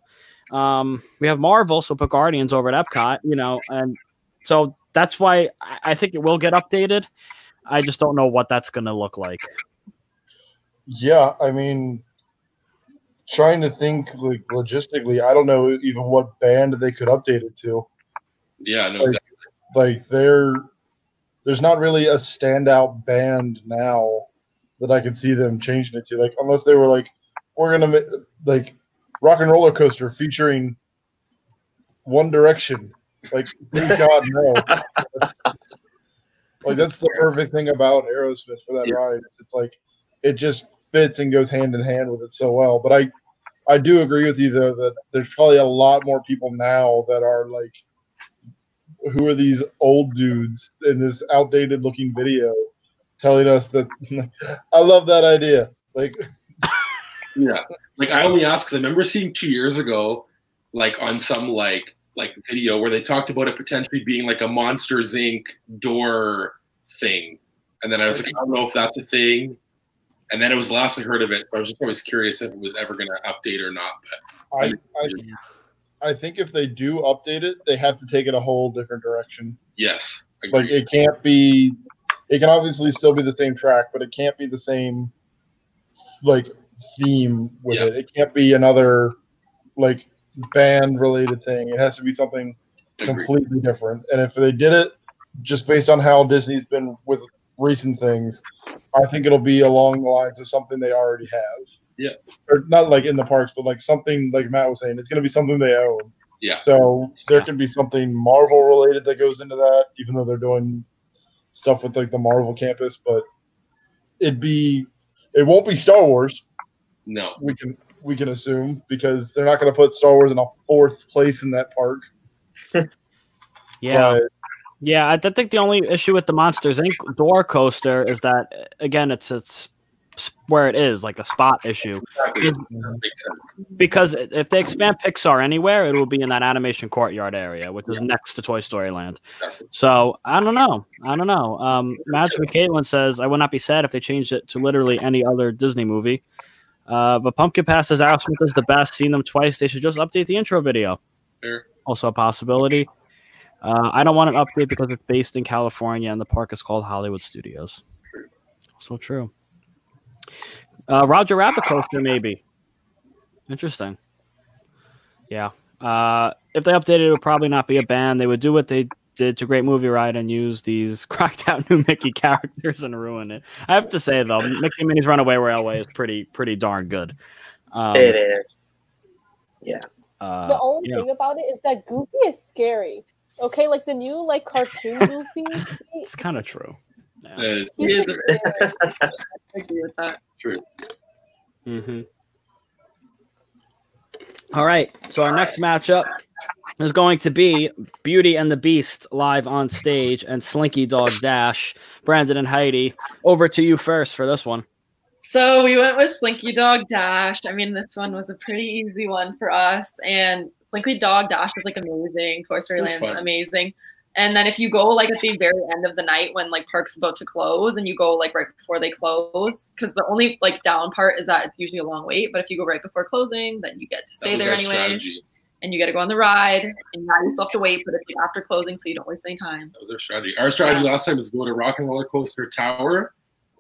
S1: um, we have Marvel. So put Guardians over at Epcot, you know, and so that's why I, I think it will get updated. I just don't know what that's going to look like.
S8: Yeah, I mean, trying to think like logistically, I don't know even what band they could update it to.
S5: Yeah, no,
S8: Like-
S5: exactly.
S8: Like there, there's not really a standout band now that I could see them changing it to. Like unless they were like, we're gonna make like Rock and Roller Coaster featuring One Direction. Like, please God, no. That's, like that's the perfect thing about Aerosmith for that
S5: Yeah.
S8: ride. It's like it just fits and goes hand in hand with it so well. But I, I do agree with you though that there's probably a lot more people now that are like, who are these old dudes in this outdated looking video, telling us that I love that idea. Like,
S5: Yeah. Like I only asked because I remember seeing two years ago, like on some like like video where they talked about it potentially being like a Monsters Inc. door thing, and then I was like, I don't know if that's a thing. And then it was the last I heard of it. So I was just always curious if it was ever going to update or not.
S8: I, I, I think if they do update it, they have to take it a whole different direction.
S5: Yes.
S8: Like it can't be. It can obviously still be the same track, but it can't be the same like theme with
S5: Yeah.
S8: it. It can't be another like band related thing. It has to be something completely different. And if they did it just based on how Disney's been with recent things, I think it'll be along the lines of something they already have.
S5: Yeah.
S8: Or not like in the parks, but like something like Matt was saying, it's going to be something they own.
S5: Yeah.
S8: So there
S1: Yeah.
S8: could be something Marvel related that goes into that, even though they're doing stuff with like the Marvel campus, but it'd be it won't be Star Wars.
S5: No.
S8: We can we can assume because they're not going to put Star Wars in a fourth place in that park.
S1: Yeah.
S8: But
S1: Yeah, I think the only issue with the Monsters Inc. door coaster is that again, it's it's s- where it is like a spot issue
S5: Exactly.
S1: Is-
S5: That makes sense.
S1: because if they expand Pixar anywhere, it will be in that animation courtyard area, which is next to Toy Story Land. So I don't know. I don't know. Um, Magic Caitlin says I would not be sad if they changed it to literally any other Disney movie. Uh, but Pumpkin Pass says Aerosmith is the best. Seen them twice. They should just update the intro video.
S5: Fair.
S1: Also a possibility. Uh, I don't want an update because it's based in California and the park is called Hollywood Studios. So true. Uh, Roger Rabbit coaster, maybe. Interesting. Yeah. Uh, if they updated it, it would probably not be a ban. They would do what they did to Great Movie Ride and use these cracked out new Mickey characters and ruin it. I have to say though, Mickey and Minnie's Runaway Railway is pretty pretty darn good. Um,
S7: it is. Yeah.
S1: Uh,
S6: the only
S1: yeah.
S6: thing about it is that Goofy is scary. Okay, like the new like cartoon Goofy.
S1: It's kind of true. Yeah.
S5: Uh,
S2: It
S6: he's
S2: is
S6: scary.
S2: I agree with that.
S5: true.
S1: Mm-hmm. All right. So our next matchup is going to be Beauty and the Beast live on stage and Slinky Dog Dash. Brandon and Heidi, over to you first for this one.
S2: So we went with Slinky Dog Dash. I mean, this one was a pretty easy one for us. And Slinky Dog Dash is like amazing. Toy Story
S5: It was
S2: Land's amazing. And then if you go like at the very end of the night when like park's about to close and you go like right before they close, because the only like down part is that it's usually a long wait. But if you go right before closing, then you get to stay there anyways.
S5: strategy.
S2: And you get to go on the ride. And now you still have to wait, but it's like after closing, so you don't waste any time.
S5: That was our strategy. Our strategy last time was go to Rock and Roller Coaster Tower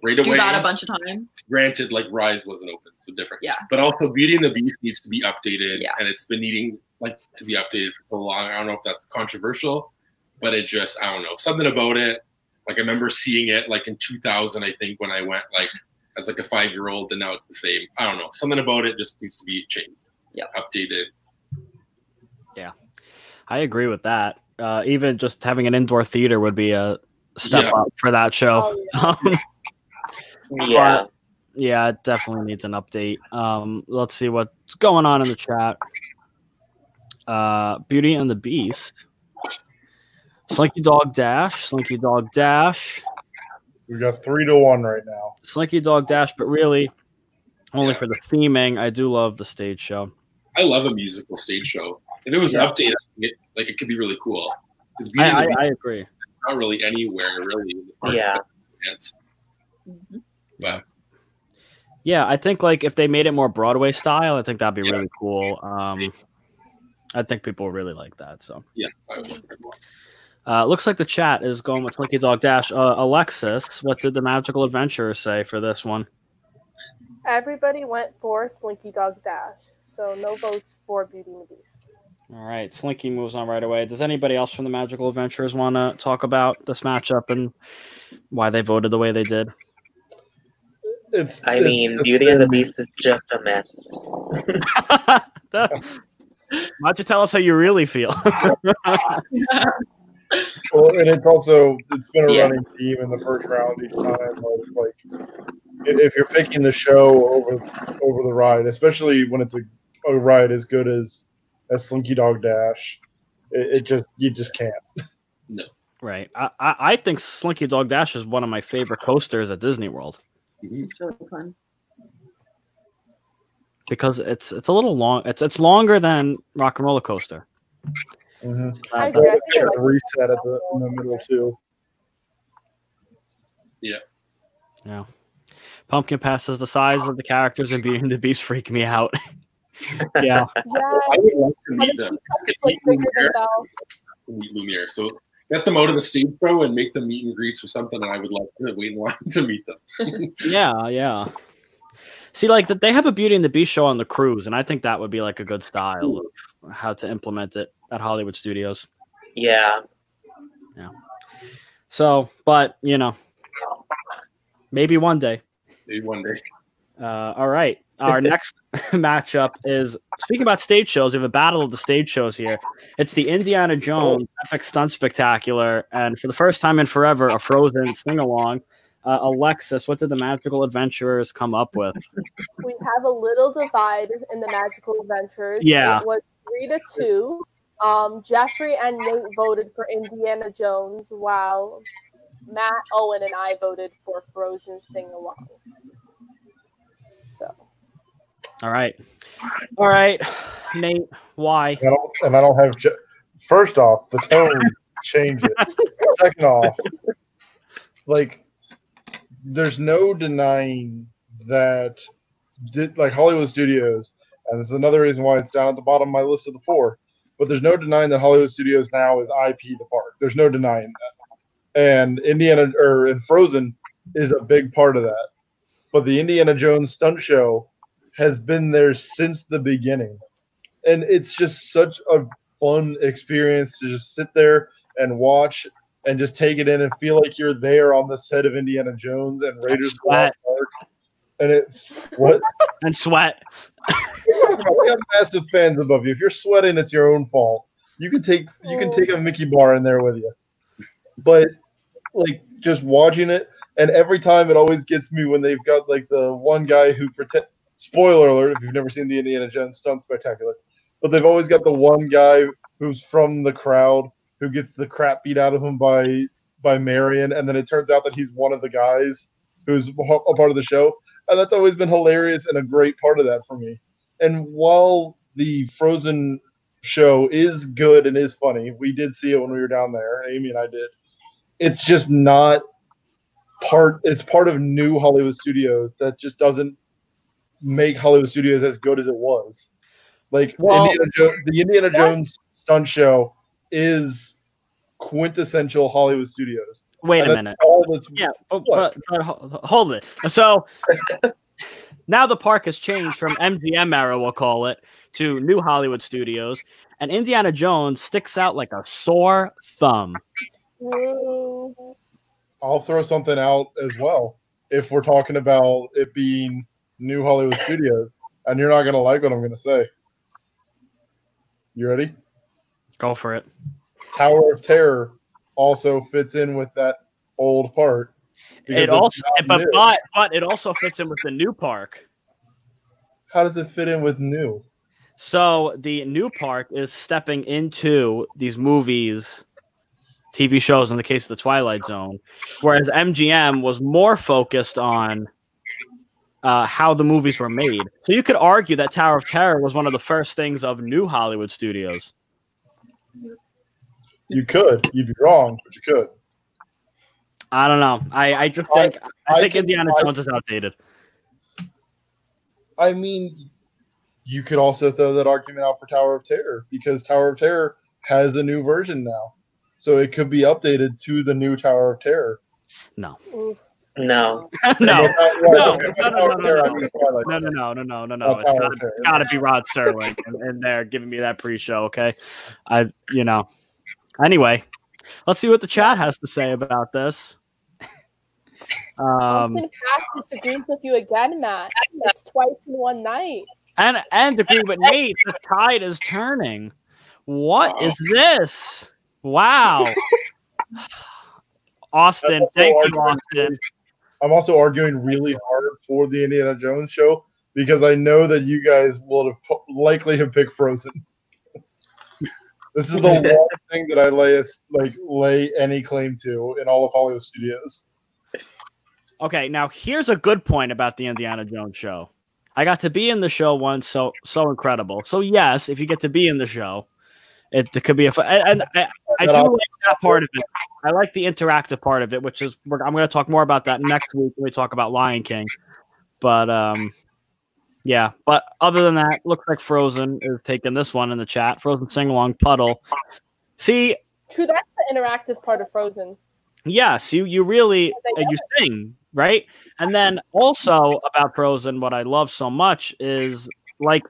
S5: right away.
S2: Do that a bunch of times.
S5: Granted, like Rise wasn't open, so different.
S2: Yeah.
S5: But also, Beauty and the Beast needs to be updated,
S2: Yeah.
S5: and it's been needing like to be updated for so long. I don't know if that's controversial, but it just I don't know something about it. Like I remember seeing it like in 2000, I think, when I went like as like a five year old, and now it's the same. I don't know. Something about it just needs to be changed.
S2: Yeah.
S5: Updated.
S1: Yeah, I agree with that. Uh, even just having an indoor theater would be a step
S5: Yeah.
S1: up for that show.
S6: Oh, yeah.
S1: Um,
S7: Yeah.
S1: yeah, it definitely needs an update. Um, let's see what's going on in the chat. Uh, Beauty and the Beast. Slinky Dog Dash, Slinky Dog Dash,
S8: we got three to one right now.
S1: Slinky Dog Dash, but really only
S5: Yeah.
S1: for the theming. I do love the stage show.
S5: I love a musical stage show. If it was
S1: Yeah.
S5: updated, it, like it could be really cool.
S1: I, I, I agree.
S5: not really anywhere really. in
S7: Yeah.
S2: Mm-hmm.
S5: But
S1: Yeah, I think like if they made it more Broadway style, I think that'd be
S5: Yeah.
S1: really cool. Um, I think people really like that. So.
S5: yeah, I would like that more.
S1: Uh, looks like the chat is going with Slinky Dog Dash. Uh, Alexis, what did the Magical Adventurers say for this one?
S6: Everybody went for Slinky Dog Dash, so no votes for Beauty and the Beast.
S1: All right, Slinky moves on right away. Does anybody else from the Magical Adventurers want to talk about this matchup and why they voted the way they did?
S8: It's.
S7: I
S8: it's-
S7: mean,
S8: it's
S7: Beauty and the Beast is just a mess.
S1: Why don't you tell us how you really feel?
S8: Well, and it's also it's been a
S7: Yeah.
S8: running theme in the first round each time. Of like, if you're picking the show over over the ride, especially when it's a, a ride as good as as Slinky Dog Dash, it, it just you just can't. No.
S1: Right. I, I, I think Slinky Dog Dash is one of my favorite coasters at Disney World
S5: Mhm.
S2: It's really fun.
S1: because it's it's a little long. It's it's longer than Rock and Roller Coaster.
S8: Mm-hmm.
S6: I
S1: Uh,
S6: agree. I think I like
S8: reset at the in the middle too.
S1: Yeah. Pumpkin passes the size of the characters and Beauty and the Beast freak me out. Yeah.
S6: Yeah,
S5: I would like to meet them.
S6: he like bigger than Belle.
S5: To meet Lumiere. So get them out of the stage show and make them meet and greets or something, and I would love to wait in line to meet them.
S1: Yeah, yeah. See, like that, they have a Beauty and the Beast show on the cruise, and I think that would be like a good style of how to implement it at Hollywood Studios.
S7: Yeah. Yeah.
S1: So, but you know, maybe one day.
S5: Maybe one day.
S1: Uh, all right. Our next matchup is speaking about stage shows. We have a battle of the stage shows here. It's the Indiana Jones Epic Stunt Spectacular, and for the first time in forever, a Frozen sing along. Uh, Alexis, what did the Magical Adventurers come up with?
S6: We have a little divide in the Magical Adventures.
S1: Yeah.
S6: It was three to two. Um, Jeffrey and Nate voted for Indiana Jones, while Matt, Owen, and I voted for Frozen Sing Along. So
S1: All right. All right. Nate, why?
S8: And I don't, and I don't have. Je- First off, the tone change it. Second off, like there's no denying that did like Hollywood Studios, and this is another reason why it's down at the bottom of my list of the four. But there's no denying that Hollywood Studios now is IP the park. There's no denying that. And Indiana or and Frozen is a big part of that. But the Indiana Jones stunt show has been there since the beginning. And it's just such a fun experience to just sit there and watch and just take it in and feel like you're there on the set of Indiana Jones and Raiders of the Lost Ark. And it what
S1: And sweat.
S8: we have massive fans above you. If you're sweating, it's your own fault. You can take you can take a oh. Mickey bar in there with you. But like just watching it, and every time it always gets me when they've got like the one guy who pretend. Spoiler alert! If you've never seen the Indiana Jones stunt spectacular, but they've always got the one guy who's from the crowd who gets the crap beat out of him by by Marion, and then it turns out that he's one of the guys who's a part of the show, and that's always been hilarious and a great part of that for me. And while the Frozen show is good and is funny, we did see it when we were down there. Amy and I did. It's just not part. It's part of new Hollywood Studios that just doesn't make Hollywood Studios as good as it was. Like
S1: Well-
S8: Indiana jo- the Indiana Jones stunt show is quintessential Hollywood Studios.
S1: Wait
S8: And
S1: a minute. Yeah, but, but, but hold it. So now the park has changed from MGM era, we'll call it, to New Hollywood Studios, and Indiana Jones sticks out like a sore thumb.
S8: I'll throw something out as well. If we're talking about it being new Hollywood studios, and you're not gonna like what I'm gonna say. You ready?
S1: Go for it.
S8: Tower of Terror also fits in with that old part. Because
S1: It also, but
S8: new.
S1: but but it also fits in with the new park.
S8: how does it fit in with new?
S1: So the new park is stepping into these movies, TV shows in the case of the Twilight Zone, whereas MGM was more focused on uh, how the movies were made. So you could argue that Tower of Terror was one of the first things of new Hollywood studios.
S8: You could. You'd be wrong, but you could.
S1: I don't know. I, I just think I,
S8: I
S1: think
S8: can-
S1: Indiana
S8: I-
S1: Jones is outdated.
S8: I mean, you could also throw that argument out for Tower of Terror because Tower of Terror has a new version now. So it could be updated to the new Tower of Terror.
S1: No,
S6: Oof.
S7: No.
S8: And
S1: no,
S8: with that-
S1: No,
S8: well, with
S1: no, no,
S8: Tower
S1: no,
S8: of
S1: no,
S8: Terror, I
S1: no.
S8: mean Twilight
S1: no,
S8: Zone.
S1: no, no, no, no, no, no. It's
S8: Tower
S1: got
S8: of Terror.
S1: it's got to be Rod Serling in, in there giving me that pre-show. Okay, I you know. Anyway, let's see what the chat has to say about this. Um,
S6: Pumpkin Pass disagrees with you again, Matt. It's twice in one night.
S1: and and agree with Nate. The tide is turning. What is this? Wow. Austin, thank you,
S8: argument.
S1: Austin.
S8: I'm also arguing really hard for the Indiana Jones show because I know that you guys will have pu- likely have picked Frozen. this is the one thing that I lay a, like lay any claim to in all of Hollywood studios.
S1: Okay, now here's a good point about the Indiana Jones show. I got to be in the show once, so so incredible. So yes, if you get to be in the show, it, it could be a fun. And, I, I do like that part of it. I like the interactive part of it, which is I'm going to talk more about that next week when we talk about Lion King. But um, Yeah, but other than that, looks like Frozen is taking this one in the chat. Frozen sing along puddle. See,
S6: True, that's the interactive part of Frozen.
S1: Yes, you you really and you sing right, and then also about Frozen, what I love so much is like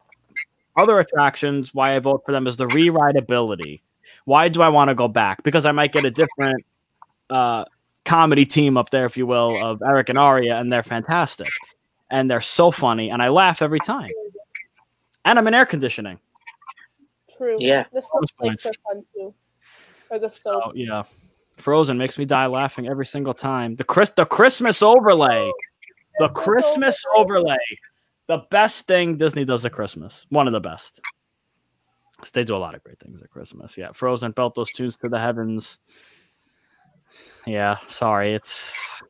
S1: other attractions. Why I vote for them is the rewritability. Why do I want to go back? Because I might get a different uh, comedy team up there, if you will, of Eric and Aria, and they're fantastic, and they're so funny, and I laugh every time. And I'm in air conditioning.
S6: True.
S7: Yeah.
S6: The soap
S1: Bonus
S6: are fun too. Or the soap.
S1: Oh yeah, Frozen makes me die laughing every single time. The Chris, the Christmas overlay, the Christmas overlay, the best thing Disney does at Christmas. One of the best. They do a lot of great things at Christmas. Yeah, Frozen belt those tunes to the heavens. Yeah, sorry, it's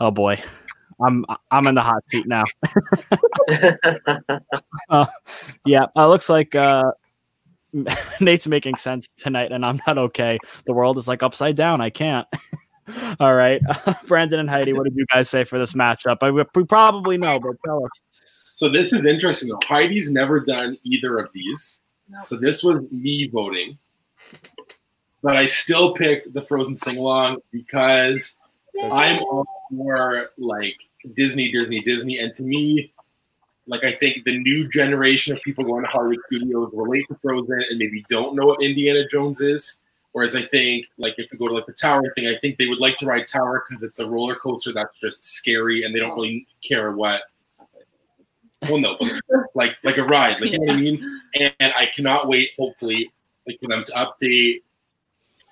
S1: oh boy, I'm I'm in the hot seat now. Uh, yeah, uh, looks like uh, Nate's making sense tonight, and I'm not okay. The world is like upside down. I can't. All right, Brandon and Heidi, what did you guys say for this matchup? I, we probably know, but tell us.
S5: So this is interesting though. Heidi's never done either of these.
S2: No.
S5: So this was me voting. But I still picked the Frozen sing along because I'm all for like Disney, Disney, Disney. And to me, like I think the new generation of people going to Hollywood studios relate to Frozen and maybe don't know what Indiana Jones is. Whereas I think, like, if you go to like the Tower thing, I think they would like to ride Tower because it's a roller coaster that's just scary and they don't really care what. Well, no, but like like a ride, like you know what I mean. And, I cannot wait, hopefully, like for them to update,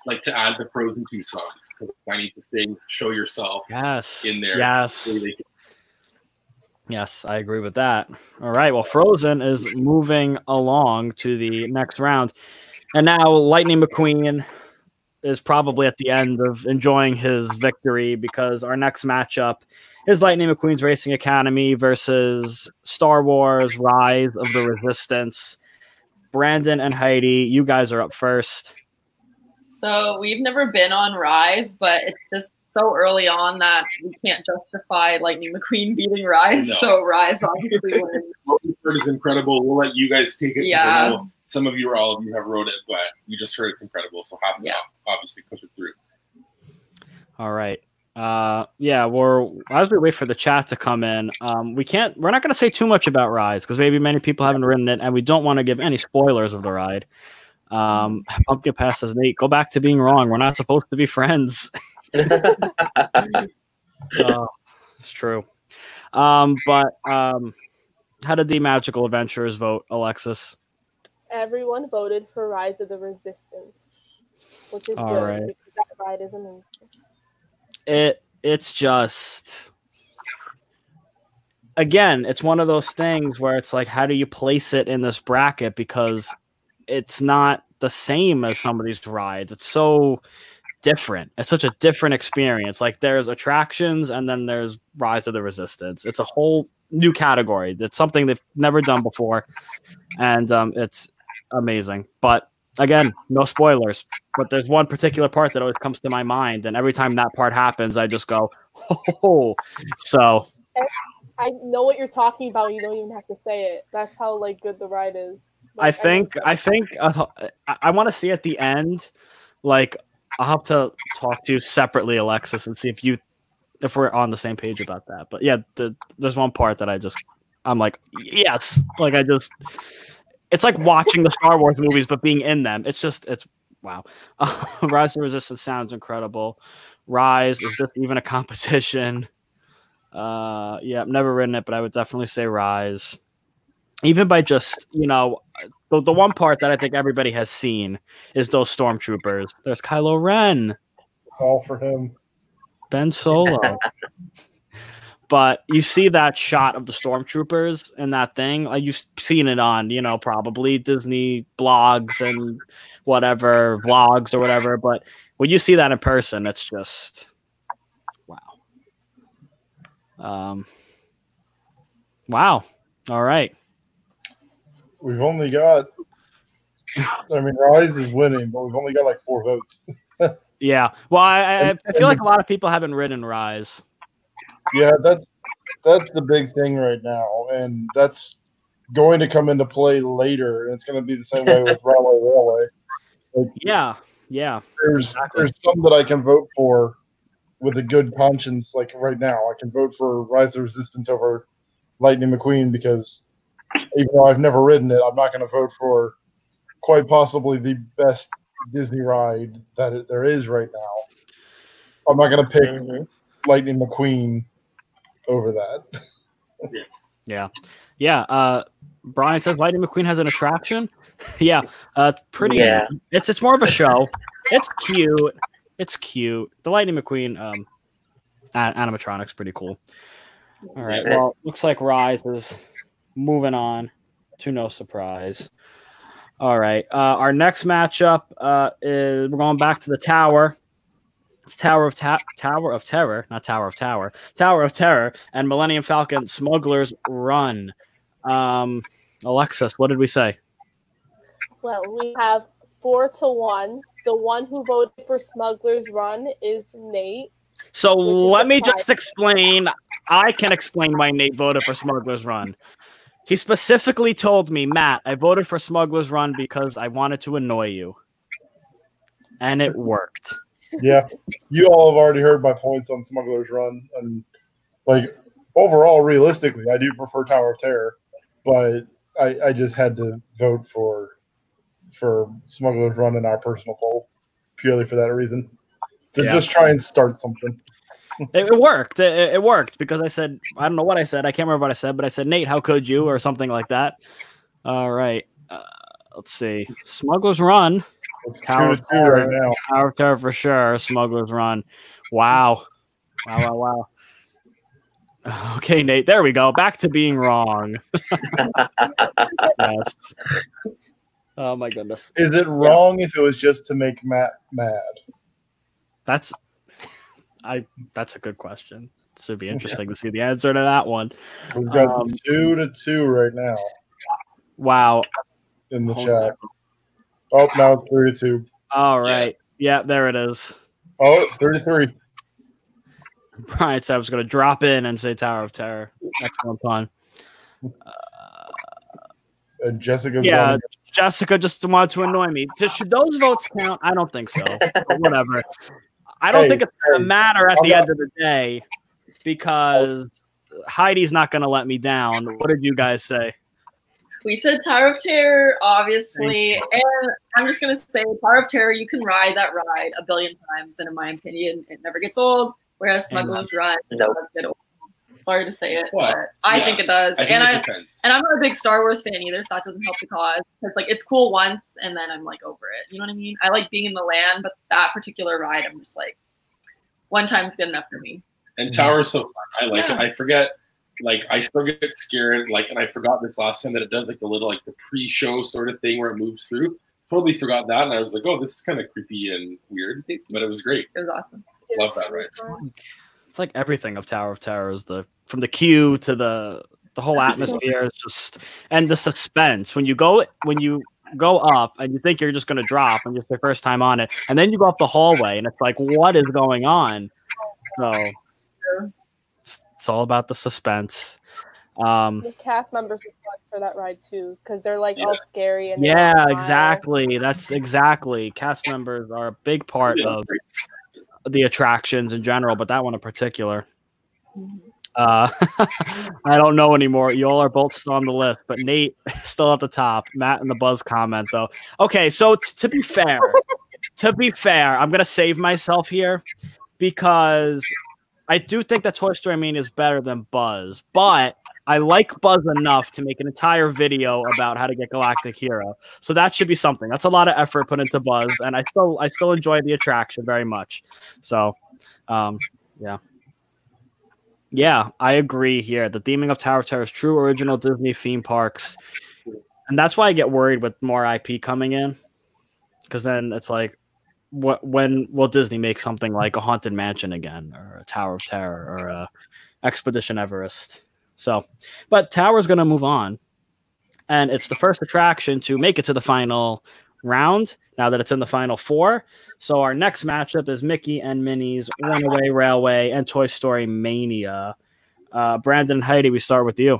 S5: like to add the Frozen two songs because I need to sing "Show Yourself"
S1: Yes,
S5: in there.
S1: Yes,
S5: so they can-
S1: yes, I agree with that. All right, well, Frozen is moving along to the next round, and now Lightning McQueen is probably at the end of enjoying his victory because our next matchup is Lightning McQueen's Racing Academy versus Star Wars Rise of the Resistance. Brandon and Heidi, you guys are up first.
S2: So we've never been on Rise, but it's just so early on that we can't justify Lightning McQueen beating Rise.
S5: No.
S2: So Rise obviously wins.
S5: what we heard is incredible. We'll let you guys take it. 'cause I
S2: Yeah.
S5: know some of you or all of you have wrote it, but we just heard it's incredible. So have to
S2: Yeah.
S5: obviously push it through.
S1: All right. Uh, yeah, we're as we wait for the chat to come in. Um, we can't. We're not going to say too much about Rise because maybe many people haven't written it, and we don't want to give any spoilers of the ride. Um, Pumpkin Pass says Nate, go back to being wrong. We're not supposed to be friends. It's true. Um, but um, how did the Magical Adventurers vote, Alexis?
S6: Everyone voted for Rise of the Resistance, which is
S1: All
S6: good
S1: right.
S6: because that ride is amazing.
S1: it it's just again it's one of those things where it's like how do you place it in this bracket because it's not the same as some of these rides it's so different it's such a different experience like there's attractions and then there's rise of the resistance it's a whole new category it's something they've never done before and um, it's amazing but again no spoilers but there's one particular part that always comes to my mind and every time that part happens i just go oh so
S6: I know what you're talking about. You don't even have to say it. That's how like good the ride is.
S1: i think
S6: everyone-
S1: i think uh, i, I want to see at the end like i'll have to talk to you separately alexis and see if you if we're on the same page about that. But yeah the, there's one part that i just i'm like yes like i just it's like watching the star wars movies but being in them. It's just it's wow. Rise of resistance sounds incredible. Rise is this even a competition. Uh yeah i've never written it but i would definitely say rise even by just you know the, the one part that i think everybody has seen is those stormtroopers there's kylo ren
S8: Call for him.
S1: Ben Solo. but you see that shot of the stormtroopers and that thing, like you've seen it on, you know, probably Disney blogs and whatever, vlogs or whatever. But when you see that in person, it's just wow. Um, wow. All right.
S8: We've only got. I mean, Rise is winning, but we've only got like four votes.
S1: Yeah. Well, I, I, I feel like a lot of people haven't ridden Rise.
S8: Yeah, that's that's the big thing right now, and that's going to come into play later. And it's going to be the same way with Railway Railway. Like,
S1: Yeah, yeah,
S8: there's there's some that I can vote for with a good conscience. Like right now, I can vote for Rise of Resistance over Lightning McQueen because even though I've never ridden it, I'm not going to vote for quite possibly the best Disney ride that it, there is right now. I'm not going to pick
S7: Mhm.
S8: Lightning McQueen over that.
S1: yeah, yeah. Uh, Brian says Lightning McQueen has an attraction. yeah, uh, pretty.
S7: Yeah.
S1: It's it's more of a show. it's cute. It's cute. The Lightning McQueen um, a- animatronic's pretty cool. All right. Well, looks like Rise is moving on to no surprise. All right. Uh, our next matchup uh, is we're going back to the Tower. It's Tower of Ta- Tower of Terror, not Tower of Tower. Tower of Terror and Millennium Falcon Smugglers Run. Um, Alexis, what did we say?
S6: Well, we have four to one. The one who voted for Smuggler's Run is Nate.
S1: So let me just explain. I can explain why Nate voted for Smuggler's Run. He specifically told me, Matt, I voted for Smuggler's Run because I wanted to annoy you. And it worked.
S8: yeah, you all have already heard my points on Smuggler's Run, and like overall, realistically, I do prefer Tower of Terror, but I, I just had to vote for for Smuggler's Run in our personal poll purely for that reason. To
S1: Yeah.
S8: just try and start something.
S1: It, it worked. It, it worked because I said, I don't know what I said. I can't remember what I said, but I said, Nate, how could you? Or something like that. All right. Uh, let's see. Smuggler's Run.
S8: It's
S1: Tower
S8: two
S1: of
S8: two right now.
S1: Tower of Terror for sure. Smuggler's Run. Wow. Wow, wow, wow. Okay, Nate. There we go. Back to being wrong. yes. Oh my goodness.
S8: Is it wrong if it was just to make Matt mad?
S1: That's I that's a good question. This would be interesting to see the answer to that one.
S8: We've got
S1: Um,
S8: two to two right now
S1: Wow.
S8: in the
S1: Hold
S8: chat. Oh, now it's three to two.
S1: All right. Yeah, there it is.
S8: Oh, it's thirty-three.
S1: Brian said I was going to drop in and say Tower of Terror. Excellent pun.
S8: And Jessica's
S1: Yeah,
S8: going
S1: Jessica just wanted to annoy me. Should those votes count? I don't think so. Whatever. I don't
S8: Hey,
S1: think it's going to
S8: hey,
S1: matter at
S8: I'm
S1: the
S8: not-
S1: end of the day because Heidi's not going to let me down. What did you guys say?
S2: We said Tower of Terror, obviously, and I'm just gonna say Tower of Terror. You can ride that ride a billion times, and in my opinion, it never gets old. Whereas Smuggler's Run
S7: Nope.
S2: does get old. Sorry to say it,
S5: What?
S2: but I
S5: Yeah,
S2: think it does.
S5: I think
S2: and
S5: it
S2: I
S5: depends.
S2: and I'm not a big Star Wars fan either, so that doesn't help the cause. It's like it's cool once, and then I'm like over it. You know what I mean? I like being in the land, but that particular ride, I'm just like one time's good enough for me.
S5: And Tower is so fun. I like
S2: Yeah.
S5: it. I forget, like, I still get scared. Like, and I forgot this last time that it does like the little like the pre-show sort of thing where it moves through. Totally forgot that, and I was like, oh, this is kind of creepy and weird, but it was great.
S2: It was awesome.
S5: Love that ride.
S1: It's like everything of Tower of Terror is the from the queue to the the whole atmosphere is just and the suspense. When you go when you go up and you think you're just going to drop and it's your first time on it and then you go up the hallway and it's like what is going on? So it's, it's all about the suspense. Um
S6: The cast members for that ride too, because they're like all scary and
S1: yeah exactly. That's exactly. Cast members are a big part
S5: Yeah.
S1: of the attractions in general but that one in particular
S2: Mhm.
S1: Uh, I don't know anymore. You all are both still on the list, but Nate still at the top. Matt in the buzz comment though. Okay, so t- to be fair, to be fair, I'm gonna save myself here because I do think that Toy Story Mania is better than Buzz, but I like Buzz enough to make an entire video about how to get Galactic Hero. So that should be something. That's a lot of effort put into Buzz, and I still I still enjoy the attraction very much. So, um, yeah. Yeah, I agree here. The theming of Tower of Terror is true original Disney theme parks. And that's why I get worried with more IP coming in. Because then it's like, what when will Disney make something like a Haunted Mansion again, or a Tower of Terror, or a Expedition Everest? So, but Tower's going to move on. And it's the first attraction to make it to the final round now that it's in the final four. So our next matchup is Mickey and Minnie's Runaway Railway and Toy Story Mania. Uh, Brandon and Heidi, we start with you.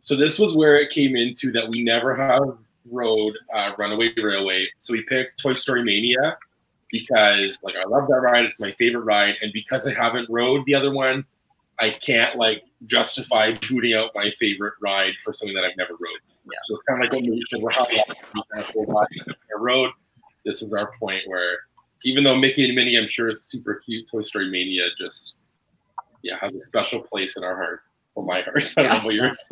S5: So this was where it came into that we never have rode uh, Runaway Railway. So we picked Toy Story Mania because like I love that ride. It's my favorite ride, and because I haven't rode the other one, I can't like justify booting out my favorite ride for something that I've never rode.
S2: Yeah.
S5: So it's kind of like what we we're having a road. This is our point where even though Mickey and Minnie, I'm sure is super cute, Toy Story Mania just yeah has a special place in our heart. Well, my heart. I don't know about yours.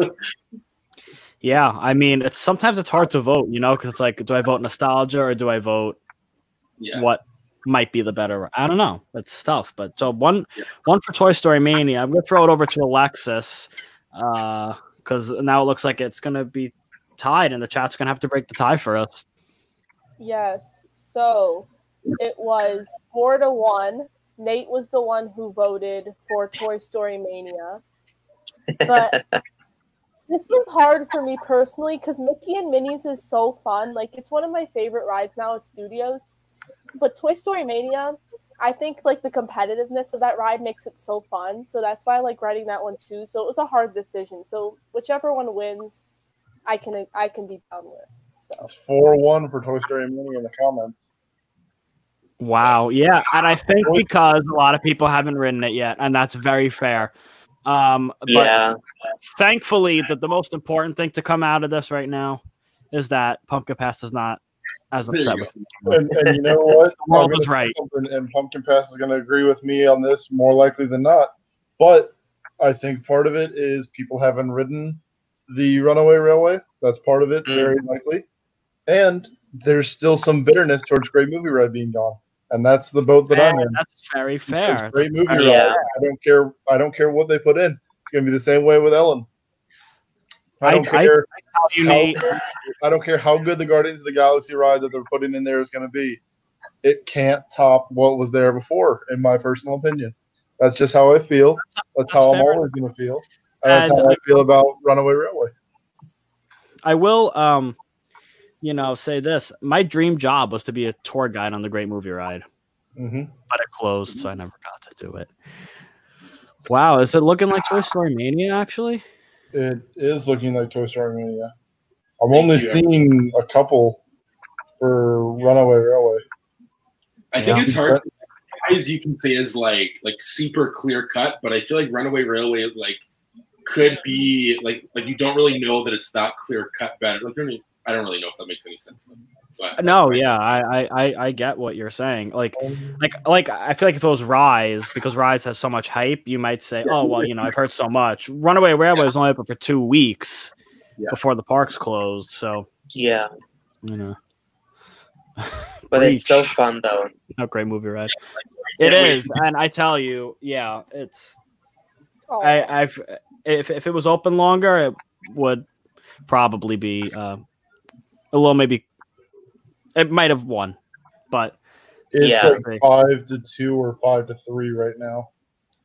S1: Yeah, I mean, it's sometimes it's hard to vote, you know, because it's like, do I vote nostalgia or do I vote
S5: yeah.
S1: what might be the better? I don't know. It's tough, but so one,
S5: Yeah.
S1: one for Toy Story Mania. I'm gonna throw it over to Alexis, uh, because now it looks like it's gonna be tied, and the chat's gonna have to break the tie for us.
S6: Yes. So it was four to one. Nate was the one who voted for Toy Story Mania. But this was hard for me personally because Mickey and Minnie's is so fun. Like it's one of my favorite rides now at studios. But Toy Story Mania, I think like the competitiveness of that ride makes it so fun. So that's why I like riding that one too. So it was a hard decision. So whichever one wins, I can I can be down with. So
S8: It's four one for Toy Story Mini in the comments.
S1: Wow. Yeah. And I think because a lot of people haven't ridden it yet, and that's very fair. Um, but
S7: Yeah.
S1: thankfully, that the most important thing to come out of this right now is that Pumpkin Pass is not as upset with.
S8: And, and you know what?
S1: The world was right.
S8: something, And Pumpkin Pass is going to agree with me on this more likely than not. But I think part of it is people haven't ridden the Runaway Railway. That's part of it,
S7: Mm.
S8: very likely. And there's still some bitterness towards Great Movie Ride being gone, and that's the boat that I'm in.
S1: That's very
S8: It's
S1: fair.
S8: Great Movie Ride.
S7: Yeah.
S8: I don't care. I don't care what they put in. It's going to be the same way with Ellen. I don't
S1: I- I-
S8: care.
S1: How you
S8: how-
S1: Nate.
S8: I don't care how good the Guardians of the Galaxy ride that they're putting in there is going to be. It can't top what was there before, in my personal opinion. That's just how I feel. That's,
S1: that's
S8: how I'm always going to feel. And that's how I
S1: I-
S8: feel about Runaway Railway.
S1: I will, um, you know, say this. My dream job was to be a tour guide on the Great Movie Ride,
S8: hmm
S1: but it closed, so I never got to do it. Wow, is it looking like Toy Story Mania? Actually,
S8: It is looking like Toy Story Mania. I'm
S5: Thank
S8: only
S5: you.
S8: seeing a couple for Runaway Railway.
S5: I think
S1: Yeah.
S5: it's hard. As you can say is like like super clear cut, but I feel like Runaway Railway like could be like like you don't really know that it's that clear cut better. Like I don't, I don't really know if that makes any sense. But
S1: no,
S5: that's fine.
S1: yeah, I, I, I, I get what you're saying. Like, like, like, I feel like if it was Rise, because Rise has so much hype, you might say, oh, well, you know, I've heard so much. Runaway Railway was only open for two weeks
S5: Yeah.
S1: before the parks closed, so
S7: Yeah.
S1: you know,
S7: But it's so fun though.
S1: a great movie ride. It
S5: Can't wait
S1: and I tell you, yeah, it's.
S6: oh,
S1: I, I've if if it was open longer, it would probably be uh, a little maybe. It might have won, but
S8: It's
S7: Yeah.
S8: like five to two or five to three right now.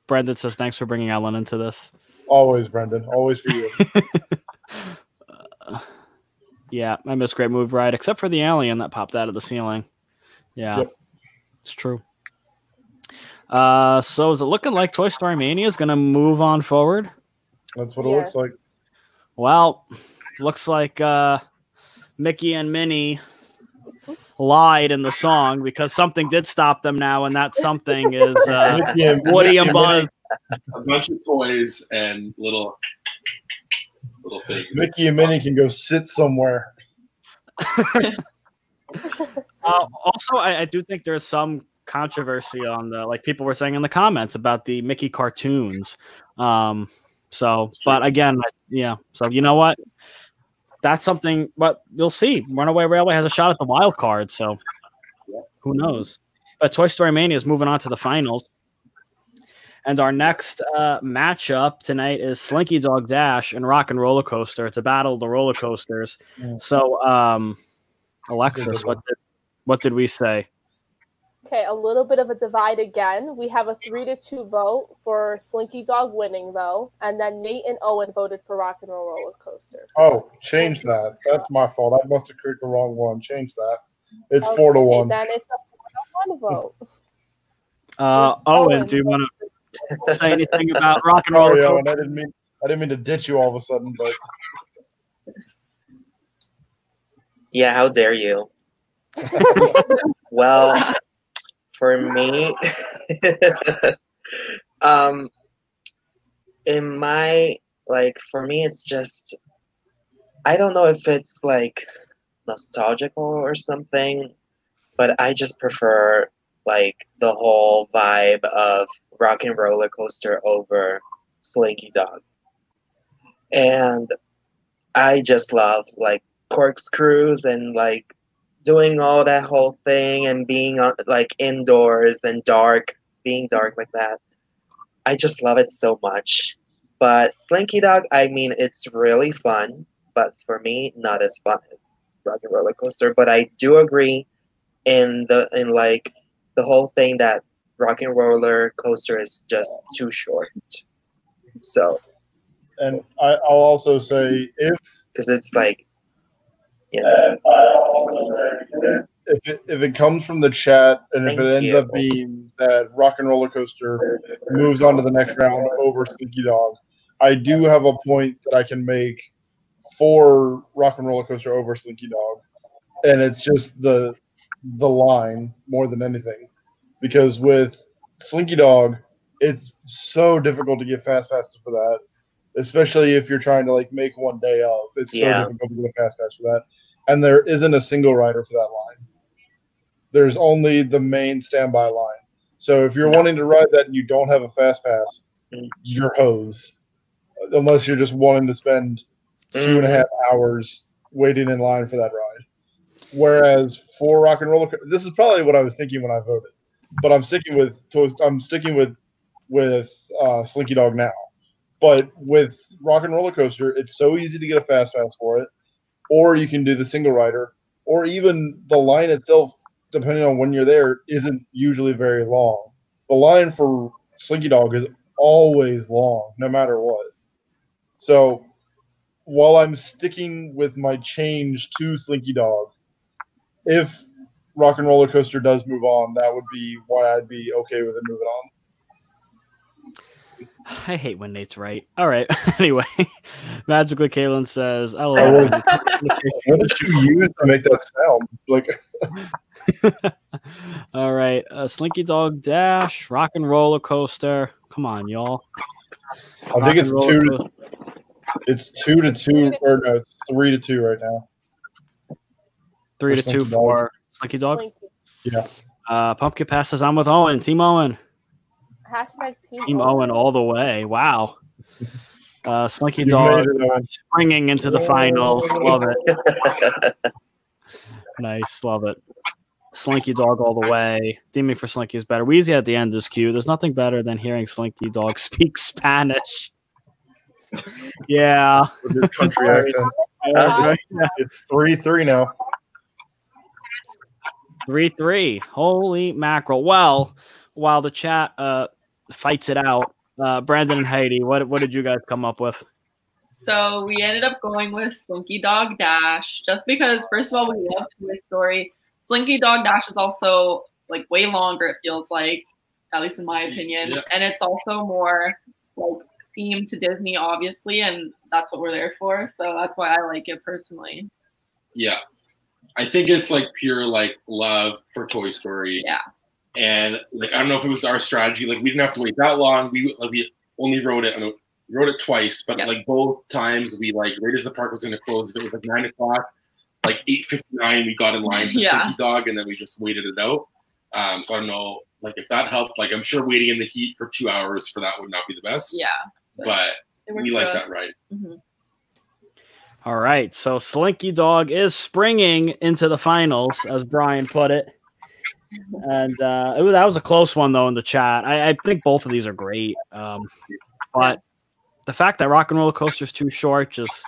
S1: Brendan says thanks for bringing Ellen into this.
S8: Always, Brendan. Always for you.
S1: Uh, yeah, I miss Great Move Ride, except for the alien that popped out of the ceiling. Yeah,
S8: Yep.
S1: it's true. Uh, so is it looking like Toy Story Mania is going to move on forward?
S8: That's what it looks like.
S1: Well, looks like uh, Mickey and Minnie lied in the song because something did stop them now, and that something is uh,
S8: Mickey and-
S1: Woody
S8: Mickey
S1: and Buzz.
S5: a bunch of toys and little little things.
S8: Mickey and Minnie can go sit somewhere.
S1: Uh, also, I, I do think there's some controversy on the like people were saying in the comments about the Mickey cartoons. Um, so, but again, I- yeah. So you know what? That's something. But you'll see. Runaway Railway has a shot at the wild card. So who knows? But Toy Story Mania is moving on to the finals. And our next uh, matchup tonight is Slinky Dog Dash and Rock and Roller Coaster. It's a battle of the roller coasters.
S8: Mm.
S1: So, um, Alexis, what did what did we say?
S6: Okay, a little bit of a divide again. We have a three to two vote for Slinky Dog winning though, and then Nate and Owen voted for Rock and Roll Roller Coaster.
S8: Oh, change that. That's my fault. I must have clicked the wrong one. Change that. It's
S6: Okay,
S8: four to one.
S6: Then it's a four to one vote.
S1: Uh, Owen,
S6: Owen.
S1: do you want to say anything about rock and roll.
S8: Sorry, Owen, I didn't mean I didn't mean to ditch you all of a sudden, but
S7: Yeah, how dare you? well, for me, um, in my like, for me, it's just I don't know if it's like nostalgical or something, but I just prefer like the whole vibe of rock and roller coaster over Slinky Dog, and I just love like corkscrews and like doing all that whole thing and being on like indoors and dark, being dark like that. I just love it so much. But Slinky Dog, I mean, it's really fun, but for me, not as fun as Rock and Roller Coaster. But I do agree in the in like the whole thing that Rock and Roller Coaster is just too short. So
S8: and I, I'll also say if
S7: because it's like yeah.
S8: If it, if it comes from the chat and if
S7: Thank
S8: it ends
S7: you.
S8: up being that Rock and Roller Coaster moves on to the next round over Slinky Dog, I do have a point that I can make for Rock and Roller Coaster over Slinky Dog, and it's just the the line more than anything, because with Slinky Dog, it's so difficult to get fast passes for that, especially if you're trying to like make one day of. It's
S7: Yeah.
S8: so difficult to get a fast pass for that, and there isn't a single rider for that line. There's only the main standby line. So if you're wanting to ride that and you don't have a fast pass,
S7: Mm.
S8: you're hosed. Unless you're just wanting to spend two and a half hours waiting in line for that ride. Whereas for Rock and Roller, this is probably what I was thinking when I voted, but I'm sticking with I'm sticking with with uh, Slinky Dog now. But with Rock and Roller Coaster, it's so easy to get a fast pass for it, or you can do the single rider, or even the line itself, depending on when you're there, isn't usually very long. The line for Slinky Dog is always long, no matter what. So while I'm sticking with my change to Slinky Dog, if Rock and Roller Coaster does move on, that would be why I'd be okay with it moving on.
S1: I hate when Nate's right. All right. anyway, magically, Caitlin says, "I
S8: I
S1: love
S8: was- What did you use to make that sound? Like,
S1: All right, uh, Slinky Dog Dash, Rock and Roller Coaster. Come on, y'all.
S8: I
S1: Rock
S8: think it's two.
S1: Coaster.
S8: It's two to two, or no, it's three to two right now.
S1: three to
S8: for
S1: two
S8: Slinky Dog.
S1: for Slinky Dog.
S6: Slinky.
S8: Yeah,
S1: Uh, Pumpkin passes. I'm with Owen. Team Owen.
S6: Hashtag team,
S1: Team Owen all the way. Wow. Uh, Slinky Dog
S8: made it, Owen.
S1: springing into the finals. Love it. Nice. Love it. Slinky Dog all the way. Demon for Slinky is better. Wheezy at the end is cute. There's nothing better than hearing Slinky Dog speak Spanish. Yeah.
S8: with his country accent.
S6: Uh,
S8: It's three three now.
S1: Three three. Holy mackerel. Well, while the chat uh fights it out, uh Brandon and Heidi, what what did you guys come up with?
S2: So we ended up going with Slinky Dog Dash just because, first of all, we love Toy Story. Slinky Dog Dash is also like way longer, it feels like, at least in my opinion.
S5: Yeah.
S2: And it's also more like themed to Disney, obviously, and that's what we're there for. So that's why I like it personally.
S5: Yeah. I think it's like pure like love for Toy Story.
S2: Yeah.
S5: And like I don't know if it was our strategy. Like we didn't have to wait that long. We like we only wrote it. I know, wrote it twice, but
S2: Yeah.
S5: like both times we like right as the park was going to close, it was like nine o'clock. Like eight fifty nine, we got in line for
S2: Yeah.
S5: Slinky Dog, and then we just waited it out. Um, so I don't know, like if that helped. Like I'm sure waiting in the heat for two hours for that would not be the best.
S2: Yeah.
S5: But we like
S2: us.
S5: that ride.
S2: Mhm.
S1: All right. So Slinky Dog is springing into the finals, as Brian put it. And uh, was, that was a close one, though, in the chat. I, I think both of these are great. Um, but the fact that Rock and Roller Coaster is too short, just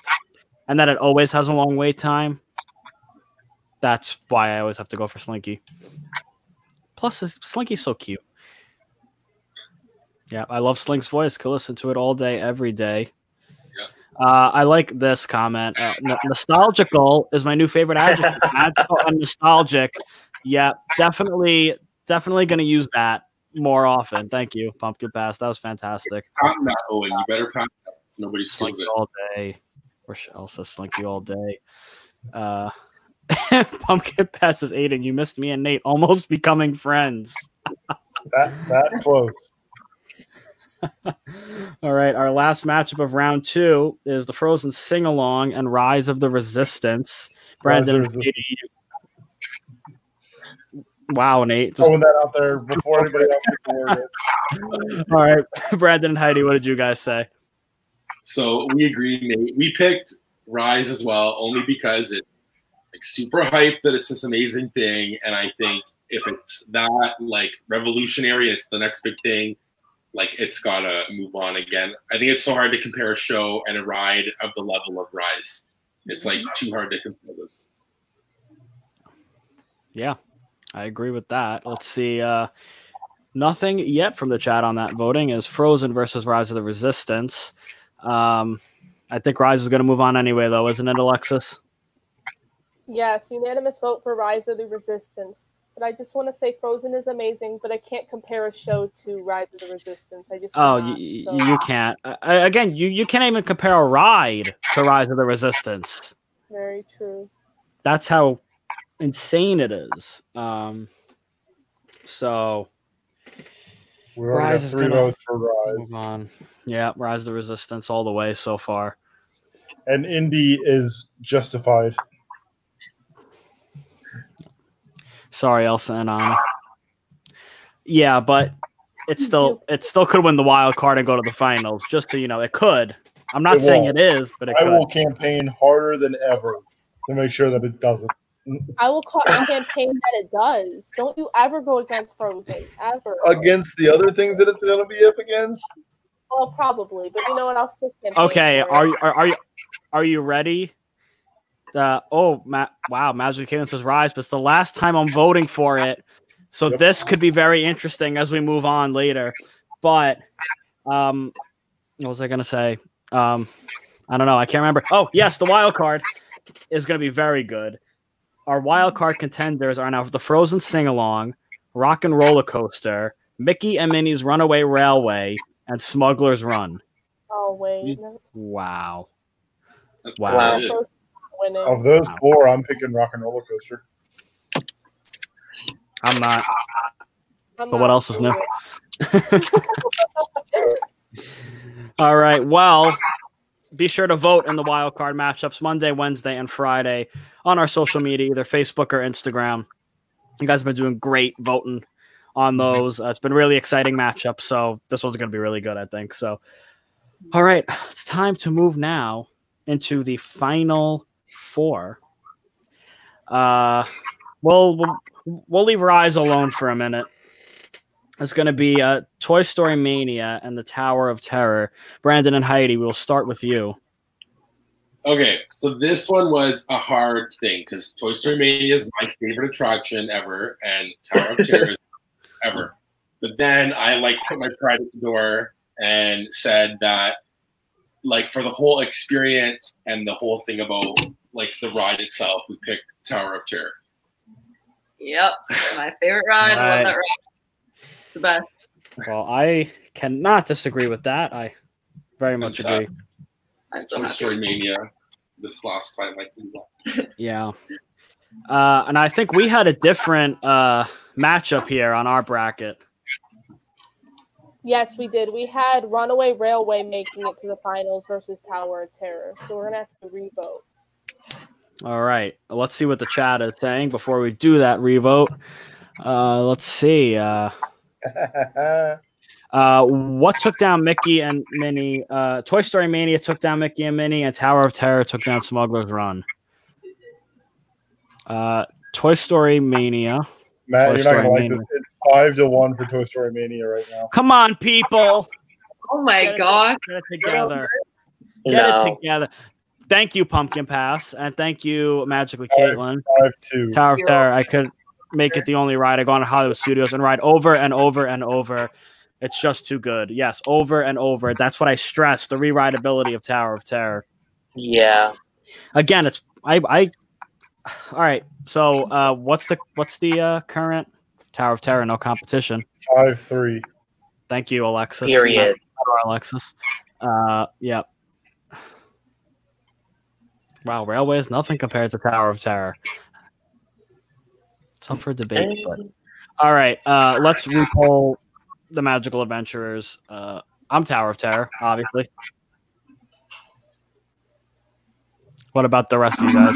S1: and that it always has a long wait time, that's why I always have to go for Slinky. Plus, Slinky's so cute. Yeah, I love Slink's voice. Could listen to it all day, every day. Uh, I like this comment. Uh, nostalgical is my new favorite adjective. And nostalgic. Yeah, definitely, definitely going to use that more often. Thank you, Pumpkin Pass. That was fantastic.
S5: I'm not Owen. You better pass that so nobody steals
S1: Slinky
S5: it.
S1: all day. Rochelle says Slinky all day. Uh, Pumpkin Pass is Aiden. You missed me and Nate almost becoming friends.
S8: That that close.
S1: All right, our last matchup of round two is the Frozen Sing Along and Rise of the Resistance. Brandon,
S8: Rise of the
S1: Katie, wow, Nate. Just-
S8: Throwing that out there before anybody else gets the word in.
S1: all right, Brandon and Heidi, what did you guys say?
S5: So we agree, Nate. We picked Rise as well, only because it's like super hyped that it's this amazing thing, and I think if it's that like revolutionary, it's the next big thing. Like it's gotta move on again. I think it's so hard to compare a show and a ride of the level of Rise. It's like too hard to compare them.
S1: Yeah, I agree with that. Let's see. Uh, nothing yet from the chat on that voting is Frozen versus Rise of the Resistance. Um, I think Rise is going to move on anyway, though, isn't it, Alexis?
S6: Yes, unanimous vote for Rise of the Resistance. But I just want to say Frozen is amazing, but I can't compare a show to Rise of the Resistance. I just
S1: Oh,
S6: cannot,
S1: you,
S6: so-
S1: you can't. Uh, again, you, you can't even compare a ride to Rise of the Resistance.
S6: very true.
S1: That's how insane it is. Um, so
S8: We already
S1: Rise is
S8: three
S1: gonna
S8: for Rise,
S1: move on. Yeah, Rise of the Resistance all the way so far.
S8: and Indy is justified.
S1: Sorry, Elsa and Anna. Yeah, but it still it still could win the wild card and go to the finals. Just so you know, it could. I'm not
S8: It
S1: saying
S8: won't.
S1: it is, but it
S8: I
S1: could.
S8: will campaign harder than ever to make sure that it doesn't.
S6: I will call a campaign that it does. Don't you ever go against Frozen. Ever.
S8: Against the other things that it's going to be up against,
S6: Well, probably. But you know what? I'll still campaign.
S1: Okay, are you are, are you are you ready? Uh, oh, Ma- wow, Magic Kingdom says rise, but it's the last time I'm voting for it. So
S8: Yep.
S1: this could be very interesting as we move on later. But um, what was I gonna say? Um, I don't know. I can't remember. Oh, yes, the wild card is gonna be very good. Our wild card contenders are now the Frozen Sing Along, Rock and Roller Coaster, Mickey and Minnie's Runaway Railway, and Smuggler's Run.
S6: Oh wait.
S1: Wow.
S5: That's
S1: Wow.
S7: Wow.
S5: good.
S6: Frozen's winning.
S8: of those four, I'm picking Rock and Roller Coaster.
S1: I'm not.
S6: I'm
S1: but what
S6: not
S1: else is new? All right. Well, be sure to vote in the wild card matchups Monday, Wednesday, and Friday on our social media, either Facebook or Instagram. You guys have been doing great voting on those. Uh, it's been really exciting matchups. So this one's going to be really good, I think. So, all right, it's time to move now into the final four. Uh, we'll we'll, we'll leave Rise alone for a minute. It's going to be uh, Toy Story Mania and the Tower of Terror. Brandon and Heidi, we'll start with you.
S5: Okay, so this one was a hard thing because Toy Story Mania is my favorite attraction ever, and Tower of Terror is ever. But then I like put my pride at the door and said that, like, for the whole experience and the whole thing about like the ride itself, we picked Tower of Terror.
S2: Yep, my favorite ride. I
S1: Right.
S2: love that ride. It's the best.
S1: Well, I cannot disagree with that. I very much
S5: I'm sad.
S1: agree.
S2: I'm so
S5: Toy
S2: happy.
S5: Story Mania. This last time, like, we won.
S1: Yeah. Uh, and I think we had a different uh, matchup here on our bracket.
S6: Yes, we did. We had Runaway Railway making it to the finals versus Tower of Terror. So we're gonna have to revote.
S1: All right. Let's see what the chat is saying before we do that revote. Uh, let's see. Uh, what took down Mickey and Minnie? Uh, Toy Story Mania took down Mickey and Minnie, and Tower of Terror took down Smuggler's Run. Uh, Toy Story Mania.
S8: Matt,
S1: Toy
S8: you're not gonna like this. It's five to one for Toy Story Mania right now.
S1: Come on, people.
S2: Oh my
S1: Get
S2: god.
S1: Get it together. Get
S7: No.
S1: it together. Thank you, Pumpkin Pass, and thank you, Magically Caitlin.
S8: Five two.
S1: Tower of Terror. I could make it the only ride I go on to Hollywood Studios and ride over and over and over. It's just too good. Yes, over and over. That's what I stress: the rewritability of Tower of Terror.
S7: Yeah.
S1: Again, it's I I. All right. So, uh, what's the what's the uh, current Tower of Terror, no competition.
S8: Five three.
S1: Thank you, Alexis.
S7: Period.
S1: Or Alexis. Uh, yeah. Wow, Railway is nothing compared to Tower of Terror. It's up for debate, but all right. Uh, let's repoll the Magical Adventurers. Uh, I'm Tower of Terror, obviously. What about the rest of you guys?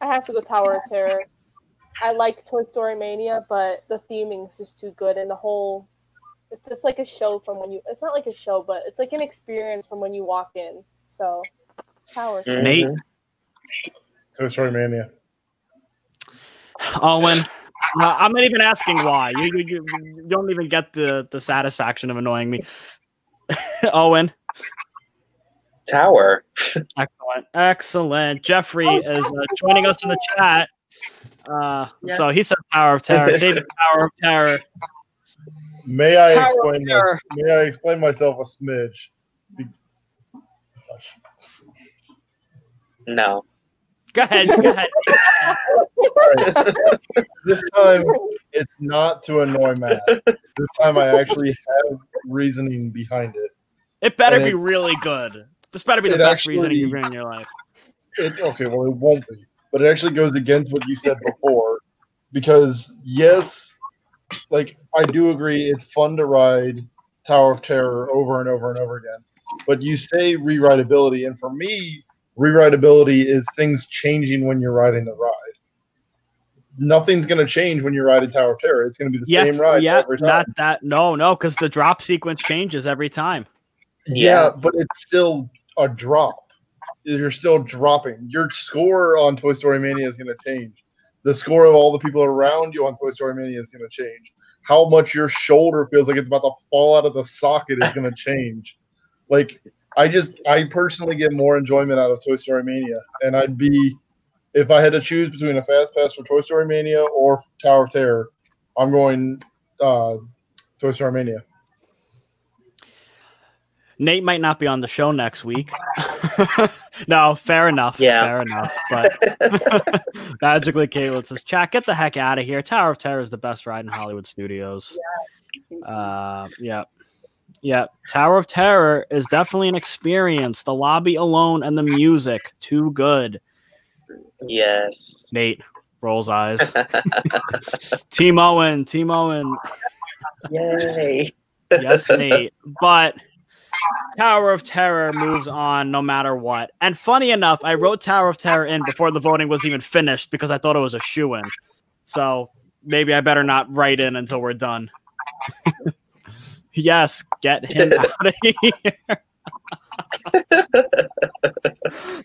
S6: I have to go Tower of Terror. I like Toy Story Mania, but the theming is just too good, and the whole it's just like a show from when you. It's not like a show, but it's like an experience from when you walk in. So, Tower. of Terror.
S1: Nate,
S8: Toy Story Mania.
S1: Owen. Uh, I'm not even asking why. You, you, you, you don't even get the, the satisfaction of annoying me. Owen.
S7: Tower.
S1: Excellent. Excellent. Jeffrey is uh, joining us in the chat. Uh,
S2: Yeah.
S1: So he said Tower of Terror. Save Tower of Terror.
S8: May I
S1: Tower of
S8: explain? My, may I explain myself a smidge? Be-
S7: No.
S1: Go ahead. Go ahead.
S8: This time, it's not to annoy Matt. This time, I actually have reasoning behind it.
S1: It better
S8: And
S1: be
S8: it-
S1: really good. This better be the best
S8: actually-
S1: you've been in your life.
S8: It okay, well, it won't be, but it actually goes against what you said before, because yes, like I do agree, it's fun to ride Tower of Terror over and over and over again. But you say rewritability, and for me, rewritability is things changing when you're riding the ride. Nothing's going to change when you're riding Tower of Terror. It's going to be the
S1: Yes.
S8: same ride
S1: Yeah.
S8: every time.
S1: Not that. No. No. Because the drop sequence changes every time.
S8: Yeah, but it's still a drop. You're still dropping. Your score on Toy Story Mania is going to change. The score of all the people around you on Toy Story Mania is going to change. How much your shoulder feels like it's about to fall out of the socket is going to change. Like, I just, I personally get more enjoyment out of Toy Story Mania. And I'd be, if I had to choose between a Fast Pass for Toy Story Mania or Tower of Terror, I'm going uh, Toy Story Mania.
S1: Nate might not be on the show next week. no, fair enough.
S7: Yeah.
S1: Fair enough. But magically, Caitlin says, Chat, get the heck out of here. Tower of Terror is the best ride in Hollywood studios. Uh, yeah. Yeah. Tower of Terror is definitely an experience. The lobby alone and the music, too good.
S7: Yes.
S1: Nate rolls eyes. Team Owen, Team Owen.
S7: Yay.
S1: yes, Nate. But Tower of Terror moves on no matter what. And funny enough, I wrote Tower of Terror in before the voting was even finished because I thought it was a shoe in. So maybe I better not write in until we're done. yes, get him out of here.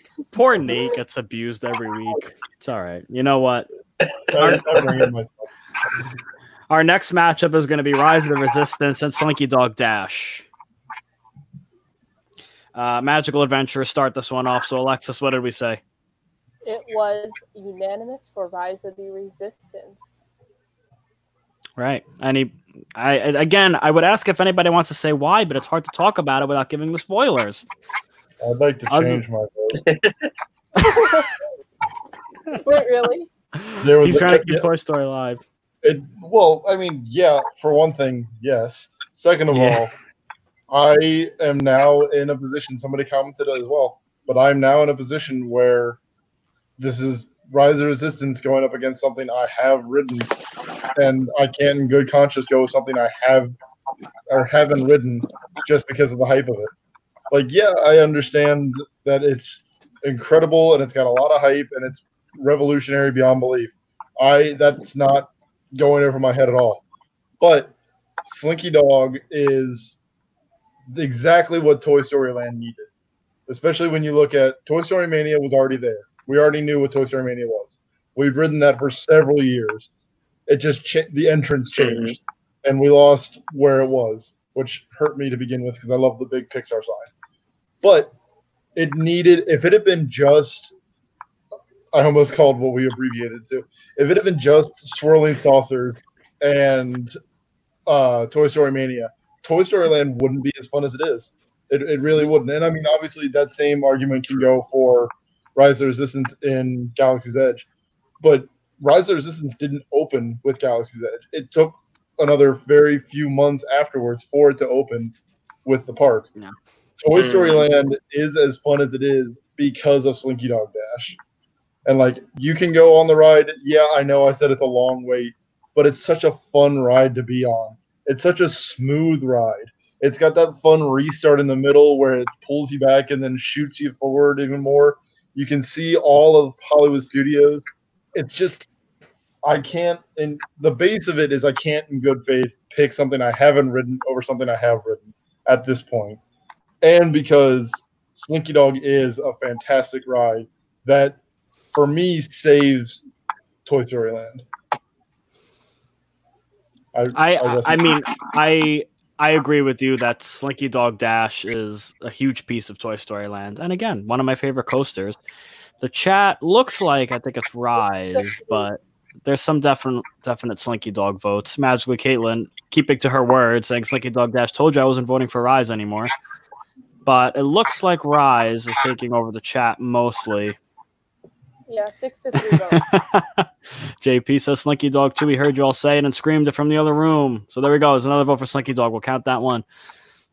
S1: Poor Nate gets abused every week. It's all right. You know what?
S8: I, I bring in myself.
S1: Our next matchup is going to be Rise of the Resistance and Slinky Dog Dash. Uh, Magical Adventure start this one off. So, Alexis, what did we say?
S6: It was unanimous for Rise of the Resistance.
S1: Right. Any, I I- again, I would ask if anybody wants to say why, but it's hard to talk about it without giving the spoilers.
S8: I'd like to
S1: Other-
S8: change my vote.
S6: Wait, really?
S8: There was
S1: He's
S8: a-
S1: trying to keep
S8: yeah,
S1: Toy Story alive.
S8: it, well, I mean, yeah, for one thing, yes. Second of
S1: Yeah.
S8: all, I am now in a position, somebody commented as well, but I'm now in a position where this is Rise of Resistance going up against something I have ridden, and I can't in good conscience go with something I have or haven't ridden just because of the hype of it. Like, yeah, I understand that it's incredible and it's got a lot of hype and it's revolutionary beyond belief. I that's not going over my head at all. But Slinky Dog is exactly what Toy Story Land needed. Especially when you look at Toy Story Mania was already there. We already knew what Toy Story Mania was. We've ridden that for several years. It just cha- the entrance changed, and we lost where it was, which hurt me to begin with because I love the big Pixar sign. But it needed if it had been just I almost called what we abbreviated to. If it had been just swirling saucers and uh, Toy Story Mania, Toy Story Land wouldn't be as fun as it is. It, it really wouldn't. And I mean, obviously, that same argument can go for Rise of the Resistance in Galaxy's Edge. But Rise of the Resistance didn't open with Galaxy's Edge. It took another very few months afterwards for it to open with the park.
S1: Yeah.
S8: Toy hmm. Story Land is as fun as it is because of Slinky Dog Dash. And like you can go on the ride. Yeah, I know I said it's a long wait, but it's such a fun ride to be on. It's such a smooth ride. It's got that fun restart in the middle where it pulls you back and then shoots you forward even more. You can see all of Hollywood Studios. It's just I can't and the base of it is I can't in good faith pick something I haven't ridden over something I have ridden at this point. And because Slinky Dog is a fantastic ride that for me saves Toy Story Land.
S1: I I,
S8: rest
S1: I mean I I agree with you that Slinky Dog Dash is a huge piece of Toy Story Land, and again, one of my favorite coasters. The chat looks like I think it's Rise, but there's some definite definite Slinky Dog votes. Magically, Caitlin keeping to her word, saying Slinky Dog Dash told you I wasn't voting for Rise anymore. But it looks like Rise is taking over the chat mostly.
S6: Yeah, six to three.
S1: JP says Slinky Dog too. We heard you all say it and screamed it from the other room. So there we go. There's another vote for Slinky Dog. We'll count that one.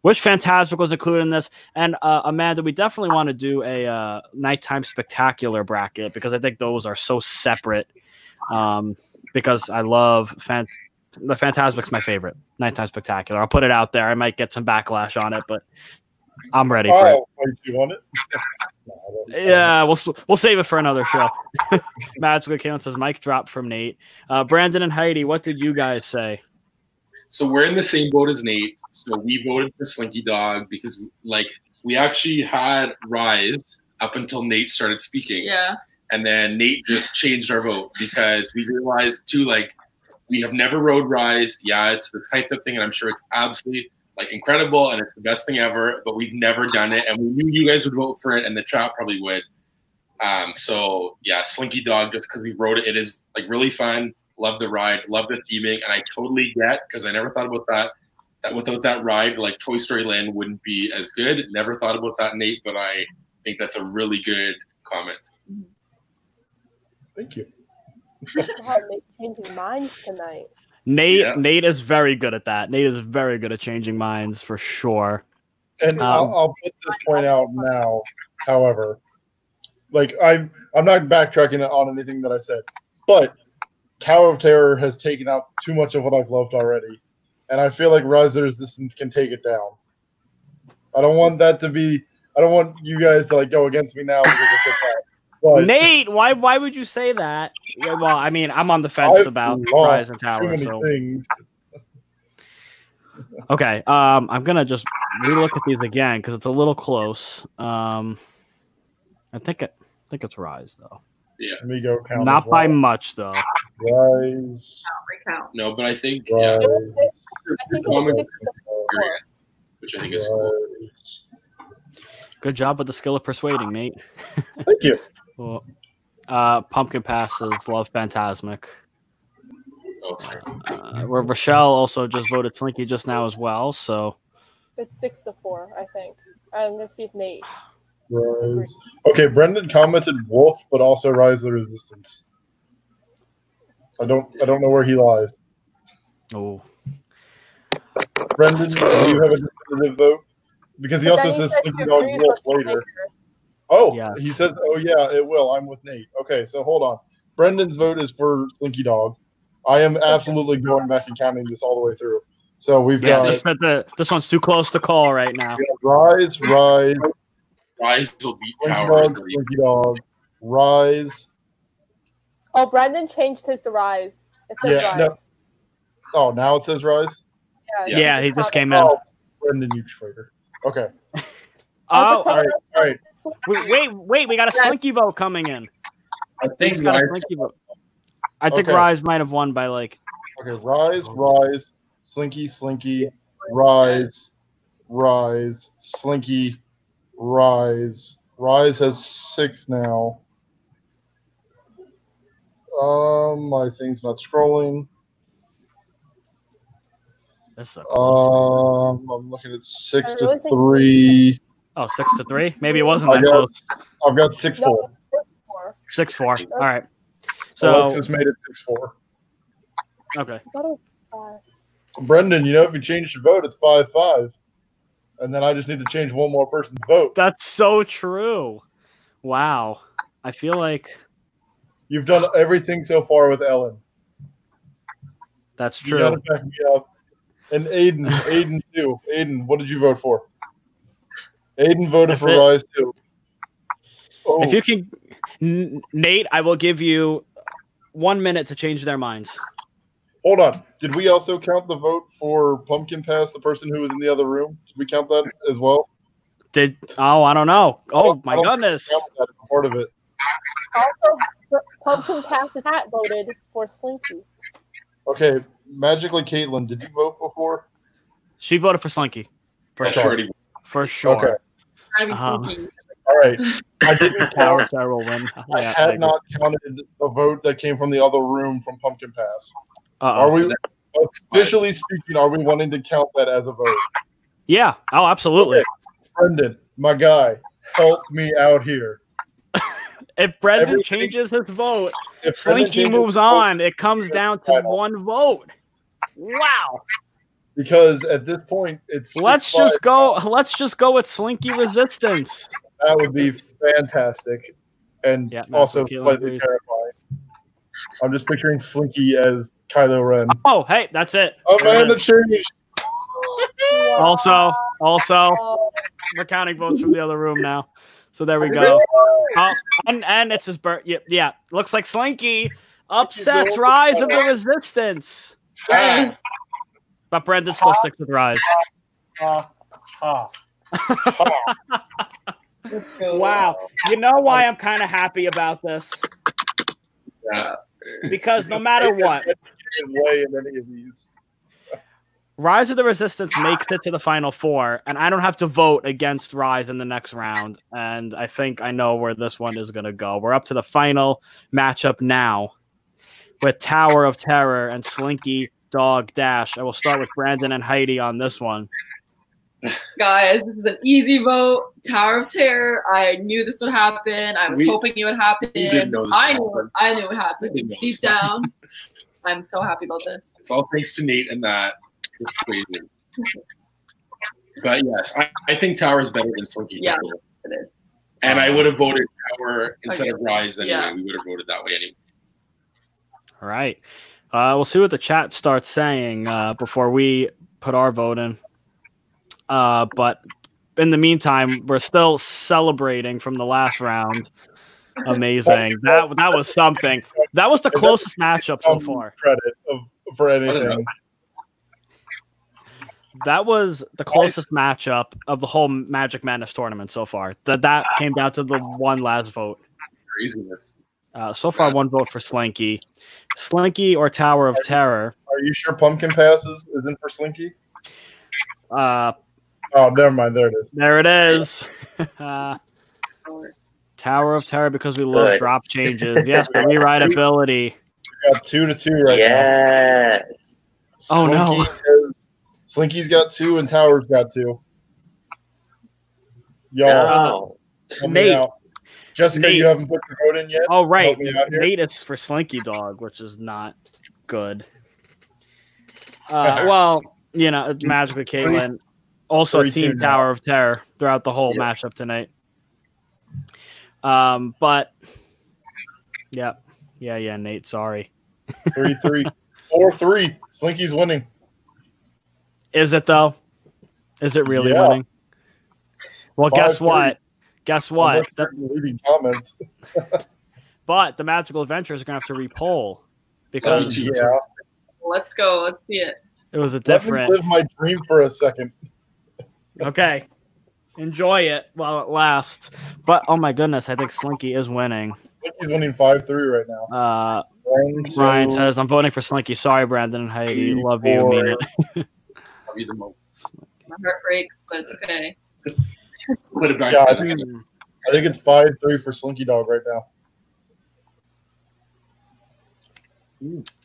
S1: Which Fantasmic was included in this? And uh, Amanda, we definitely want to do a uh, nighttime spectacular bracket because I think those are so separate. Um, because I love fan- the Fantasmic's my favorite nighttime spectacular. I'll put it out there. I might get some backlash on it, but I'm ready for it.
S8: Oh, wait, you want it? No, I don't-
S1: Yeah, we'll we'll save it for another show. Magical Account says Mike dropped from Nate. Uh, Brandon and Heidi, what did you guys say?
S5: So we're in the same boat as Nate. So we voted for Slinky Dog because, like, we actually had Rise up until Nate started speaking.
S2: Yeah.
S5: And then Nate just changed our vote because we realized, too, like, we have never rode Rise. Yeah, it's the type of thing, and I'm sure it's absolutely like incredible and it's the best thing ever, but we've never done it. And we knew you guys would vote for it, and the chat probably would. Um, so yeah, Slinky Dog, just because we wrote it, it is like really fun. Love the ride, love the theming, and I totally get because I never thought about that. That without that ride, like Toy Story Land wouldn't be as good. Never thought about that, Nate, but I think that's a really good comment.
S8: Thank you.
S6: Wow, Nate's changing minds tonight.
S1: Nate
S5: Yeah.
S1: Nate is very good at that. Nate is very good at changing minds for sure.
S8: And
S1: Um,
S8: I'll, I'll put this point out now. However, like I'm, I'm not backtracking on anything that I said, but Tower of Terror has taken out too much of what I've loved already, and I feel like Rise of Resistance can take it down. I don't want that to be. I don't want you guys to like go against me now because I said. But
S1: Nate, why why would you say that? Yeah, well, I mean, I'm on the fence
S8: I've
S1: about
S8: lost
S1: Rise and Tower. So
S8: things.
S1: okay, um, I'm gonna just relook at these again because it's a little close. Um, I think it, I think it's Rise though,
S8: Let me go count.
S1: not
S8: as
S1: by
S8: well.
S1: much though.
S8: Rise.
S2: Recount.
S5: No, but I think
S8: Rise.
S5: yeah,
S6: It was six, I think it was six to four.
S5: which I think is cool.
S1: Good job with the skill of persuading, mate.
S8: Thank you.
S1: Well, uh, Pumpkin passes. Love Fantasmic.
S5: Oh, sorry.
S1: Uh, Ro- Rochelle also just voted Slinky just now as well. So
S6: It's six to four, I think. I'm gonna see if Nate.
S8: Rise. Okay, Brendan commented Wolf, but also Rise of the Resistance. I don't I don't know where he lies.
S1: oh,
S8: Brendan, do you have a definitive vote? Because he
S6: But
S8: also says Slinky
S6: he
S8: Dog
S6: agrees
S8: Wolf
S6: with
S8: later.
S6: Nate.
S8: Oh,
S1: Yeah.
S8: he says, oh yeah, it will. I'm with Nate. Okay, so hold on. Brendan's vote is for Slinky Dog. I am absolutely going back and counting this all the way through. So we've
S1: yeah.
S8: got,
S1: This, the, this one's too close to call right now.
S8: Rise, Rise,
S5: Rise will beat
S8: Slinky
S5: Tower.
S8: Dog, Slinky Dog, Rise.
S6: Oh, Brendan changed his to rise. It says
S8: Yeah,
S6: rise.
S8: no. Oh, now it says Rise.
S6: Yeah,
S1: Yeah, he just came in.
S8: Oh, Brendan, you traitor. Okay.
S1: Oh,
S8: All right. All right.
S1: Wait, wait, wait, we got a Slinky vote coming in.
S5: I
S1: We
S5: think
S1: just got a Slinky vote. I think
S8: Okay.
S1: Rise might have won by like
S8: Okay. Rise, Rise, Slinky, Slinky, Rise, Rise, Slinky, Rise. Rise has six now. Um, my thing's not scrolling.
S1: this. Is a close.
S8: Um, I'm looking at six
S6: I
S8: to three.
S1: Oh, six to three. Maybe it wasn't
S8: I
S1: that
S8: got-
S1: close.
S8: I've got six
S6: No,
S8: four.
S6: it's four.
S1: Six four. All right. So
S8: Alexis made it six four.
S1: okay.
S6: I thought it five.
S8: Brendan, you know if you change your vote, it's five five, and then I just need to change one more person's vote.
S1: That's so true. Wow. I feel like
S8: You've done everything so far with Ellen.
S1: that's
S8: You
S1: true.
S8: gotta back me up. And Aiden, Aiden too. Aiden, what did you vote for? Aiden voted
S1: If
S8: for
S1: it-
S8: Rise too. Oh,
S1: If you can, Nate, I will give you one minute to change their minds.
S8: hold on. Did we also count the vote for Pumpkin Pass, the person who was in the other room? Did we count that as well?
S1: Did oh I don't know. Oh, oh my
S8: I don't
S1: goodness.
S8: Count that as part of it.
S6: Also, P- Pumpkin Patch's hat voted for Slinky.
S8: Okay, magically, Caitlin, did you vote before?
S1: She voted for Slinky. For
S5: That's
S1: sure.
S5: already
S1: For sure.
S8: Okay.
S2: Trying to be
S1: Um,
S2: sneaky.
S8: All right. I didn't
S1: Tower
S8: count.
S1: Tower will win.
S8: I
S1: Yeah,
S8: had
S1: agree.
S8: not counted the vote that came from the other room from Pumpkin Pass.
S1: Uh-oh.
S8: Are we officially speaking? Are we wanting to count that as a vote?
S1: Yeah. Oh, absolutely.
S8: Okay. Brendan, my guy, help me out here.
S1: If Brendan
S8: Everything-
S1: changes his vote,
S8: If Brendan
S1: Slinky moves
S8: his vote-
S1: on. It comes down to one vote. Wow.
S8: Because at this point it's
S1: Let's
S8: 6-5.
S1: just go. Let's just go with Slinky Resistance.
S8: that would be fantastic and
S1: Yeah,
S8: also slightly
S1: agrees.
S8: terrifying. I'm just picturing Slinky as Kylo Ren.
S1: Oh, hey, that's it.
S8: Oh
S1: There
S8: man, the change.
S1: Also, also,
S6: Oh,
S1: we're counting votes from the other room now. So there we go. Oh, and, and it's his birth. Yeah, yeah. Looks like Slinky upsets Rise of the Resistance.
S2: Yay.
S1: But Brendan still sticks with Rise. Wow. You know why I'm kind of happy about this?
S5: Yeah.
S1: Because no matter what,
S8: way in any of these.
S1: Rise of the Resistance makes it to the final four, and I don't have to vote against Rise in the next round. And I think I know where this one is going to go. We're up to the final matchup now with Tower of Terror and Slinky Dog Dash. I will start with Brandon and Heidi on this one.
S2: Guys, this is an easy vote. Tower of Terror. I knew this would happen. I was
S5: We-
S2: hoping it would happen.
S5: didn't know this
S2: I
S5: would
S2: knew.
S5: happen.
S2: I knew it would
S5: We
S2: happen
S5: didn't know
S2: deep
S5: this
S2: down. I'm so happy about this.
S5: It's all thanks to Nate and that persuasion. But yes, I, I think Tower is better than Slinky.
S2: Yeah.
S5: for sure.
S2: It is.
S5: And I um, would have voted Tower instead
S2: Okay.
S5: of Rise anyway.
S2: Yeah.
S5: We would have voted that way anyway.
S1: All right. Uh, we'll see what the chat starts saying uh, before we put our vote in. Uh, but in the meantime, we're still celebrating from the last round. Amazing. That that was something. That was the closest matchup so far.
S8: Credit of for anything.
S1: That was the closest matchup of the whole Magic Madness tournament so far. That that came down to the one last vote.
S5: Craziness.
S1: Uh, so far, one vote for Slinky. Slinky or Tower of Terror.
S8: Are you sure Pumpkin Passes isn't for Slinky?
S1: Uh,
S8: Oh, never mind. There it is.
S1: there it is. uh, Tower of Terror because we love
S7: Good.
S1: drop changes. Yes, the rewrite ability.
S8: We got two to two right now.
S7: yes.
S1: Oh, no.
S8: Slinky has- Slinky's got two and Tower's got two. Y'all,
S7: No.
S1: Nate.
S8: Jessica,
S1: Nate.
S8: you haven't put your vote in yet.
S1: Oh right,
S8: Help me out here.
S1: Nate is for Slinky Dog, which is not good. Uh, well, you know, it's magically Caitlin. Also, Team. Tower of Terror throughout the whole
S7: Yeah.
S1: matchup tonight. Um, but yeah, yeah, yeah, Nate. Sorry.
S8: Three, three, four, three. Slinky's winning.
S1: Is it though? Is it really
S8: Yeah.
S1: winning? Well,
S8: Five,
S1: guess
S8: three.
S1: what? Guess what?
S8: Unless
S1: The-
S8: leaving comments.
S1: but the magical adventures are gonna have to repoll because
S5: two.
S8: yeah.
S2: Let's go. Let's see it.
S1: it was a
S8: Let me
S1: different.
S8: live my dream for a second.
S1: Okay. Enjoy it while it lasts. But oh my goodness, I think Slinky is winning.
S8: Slinky's winning five three right now.
S1: Uh
S8: One, two,
S1: Ryan says, I'm voting for Slinky. Sorry, Brandon and Heidi.
S8: three,
S1: Love you. Mean it.
S5: That'd be the most.
S2: My heart breaks, but it's okay.
S5: Put it back.
S8: Yeah, I think, I think it's five three for Slinky Dog right now.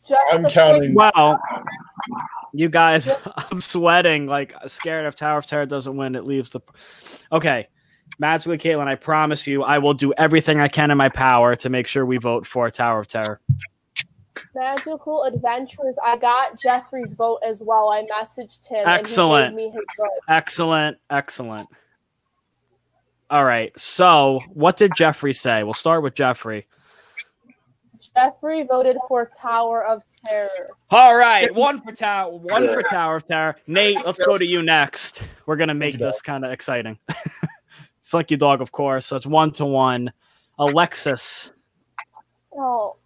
S6: just
S8: I'm counting.
S1: Well, you guys, I'm sweating. Like scared if Tower of Terror doesn't win, it leaves the Okay. magically, Caitlin, I promise you, I will do everything I can in my power to make sure we vote for Tower of Terror.
S6: Magical Adventures. I got Jeffrey's vote as well. I messaged him.
S1: Excellent.
S6: And he gave me his vote.
S1: Excellent, excellent. All right. So, what did Jeffrey say? We'll start with Jeffrey.
S6: Jeffrey voted for Tower of Terror.
S1: All right, one for Tower, one for Tower of Terror. Nate, let's go to you next. We're gonna make this kind of exciting. Slinky Dog, of course. So it's one to one. Alexis.
S6: Oh,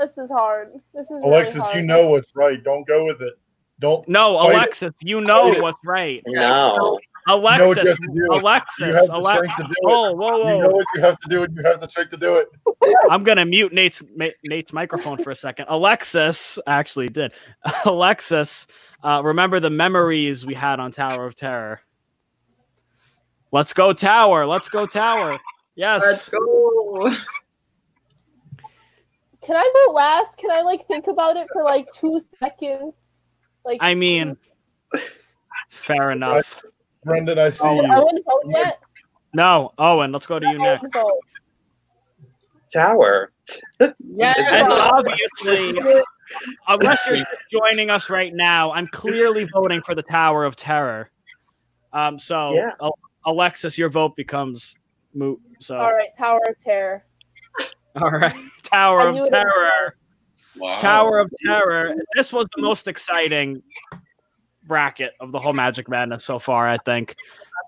S6: this is hard. This is really
S8: Alexis,
S6: hard.
S8: you know what's right. Don't go with it. Don't.
S1: No,
S8: Fight it.
S1: Alexis, you know what's right.
S7: No.
S8: You know what you
S1: Alexis,
S8: have to do. You
S1: Alexis,
S8: have the to do it.
S1: Whoa, whoa,
S8: You know what you have to do, and you have the strength to do it.
S1: I'm gonna mute Nate's Ma- Nate's microphone for a second. Alexis actually did. Alexis, uh, remember the memories we had on Tower of Terror. Let's go Tower. Let's go Tower. Yes.
S2: Let's go.
S6: Can I vote last? Can I like think about it for like two seconds? Like
S1: I mean, fair enough.
S8: Brendan, I see
S6: Did
S8: you.
S6: Owen vote yet?
S1: No, Owen, let's go to you next.
S7: Tower.
S2: Yes.
S1: And obviously, unless you're joining us right now, I'm clearly voting for the Tower of Terror. Um, so
S7: Yeah.
S1: Alexis, your vote becomes moot. So
S6: All right, Tower of Terror.
S1: All right. Tower of. Terror.
S5: Wow.
S1: Tower of Terror. This was the most exciting bracket of the whole Magic Madness so far, I think.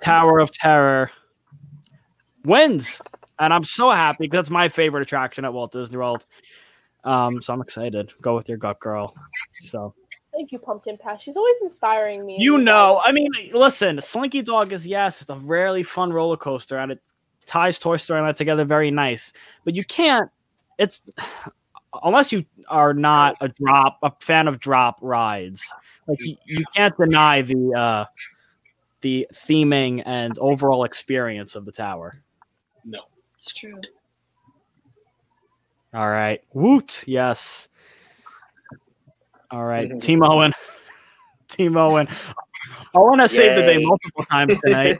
S1: Tower of Terror wins. And I'm so happy because it's my favorite attraction at Walt Disney World. Um, so I'm excited. Go with your gut girl. So
S6: Thank you, Pumpkin Patch. She's always inspiring me.
S1: you know, I mean, listen, Slinky Dog is yes, it's a rarely fun roller coaster and it ties Toy Story and that together very nice. But you can't it's unless you are not a drop a fan of drop rides. Like you, you can't deny the uh the theming and overall experience of the tower.
S5: No.
S2: It's true.
S1: All right. Woot. Yes. All right. Team Owen. Team Owen. I want to save the day multiple times tonight.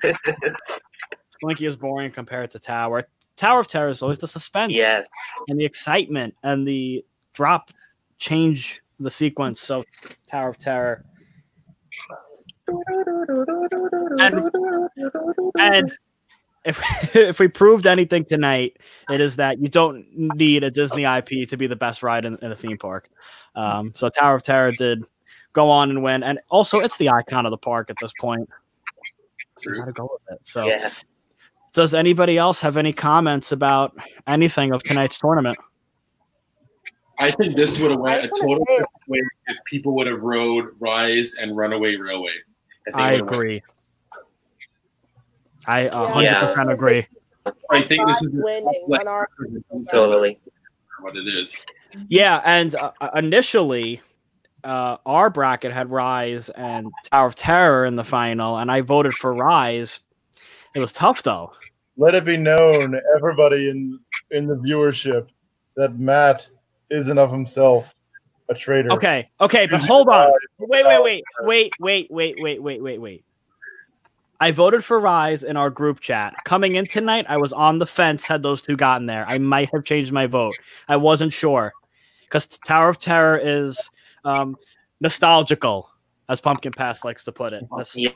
S1: Slinky is boring compared to Tower. Tower of Terror is always the suspense
S7: yes.
S1: and the excitement and the drop change the sequence. So Tower of Terror. And if if we proved anything tonight, it is that you don't need a Disney IP to be the best ride in, in a theme park. Um, so Tower of Terror did go on and win, and also it's the icon of the park at this point. So gotta go with it. So
S7: Yes.
S1: does anybody else have any comments about anything of tonight's tournament?
S5: I think this would have went a total way if people would have rode Rise and Runaway Railway. think
S1: I
S5: it would've went-
S1: agree. I a
S6: Yeah.
S1: hundred
S7: Yeah.
S1: percent agree.
S5: I think this is like-
S6: our
S7: Totally.
S5: what it is.
S1: Yeah, and uh, initially, uh, our bracket had Rise and Tower of Terror in the final, and I voted for Rise. It was tough though.
S8: Let it be known, everybody in in the viewership, that Matt isn't of himself a traitor.
S1: Okay, okay, but hold on. Wait, wait, wait, wait, wait, wait, wait, wait, wait, wait. I voted for Rise in our group chat. Coming in tonight, I was on the fence had those two gotten there. I might have changed my vote. I wasn't sure. Because Tower of Terror is um, nostalgical, as Pumpkin Pass likes to put it. Nos-
S7: Yeah.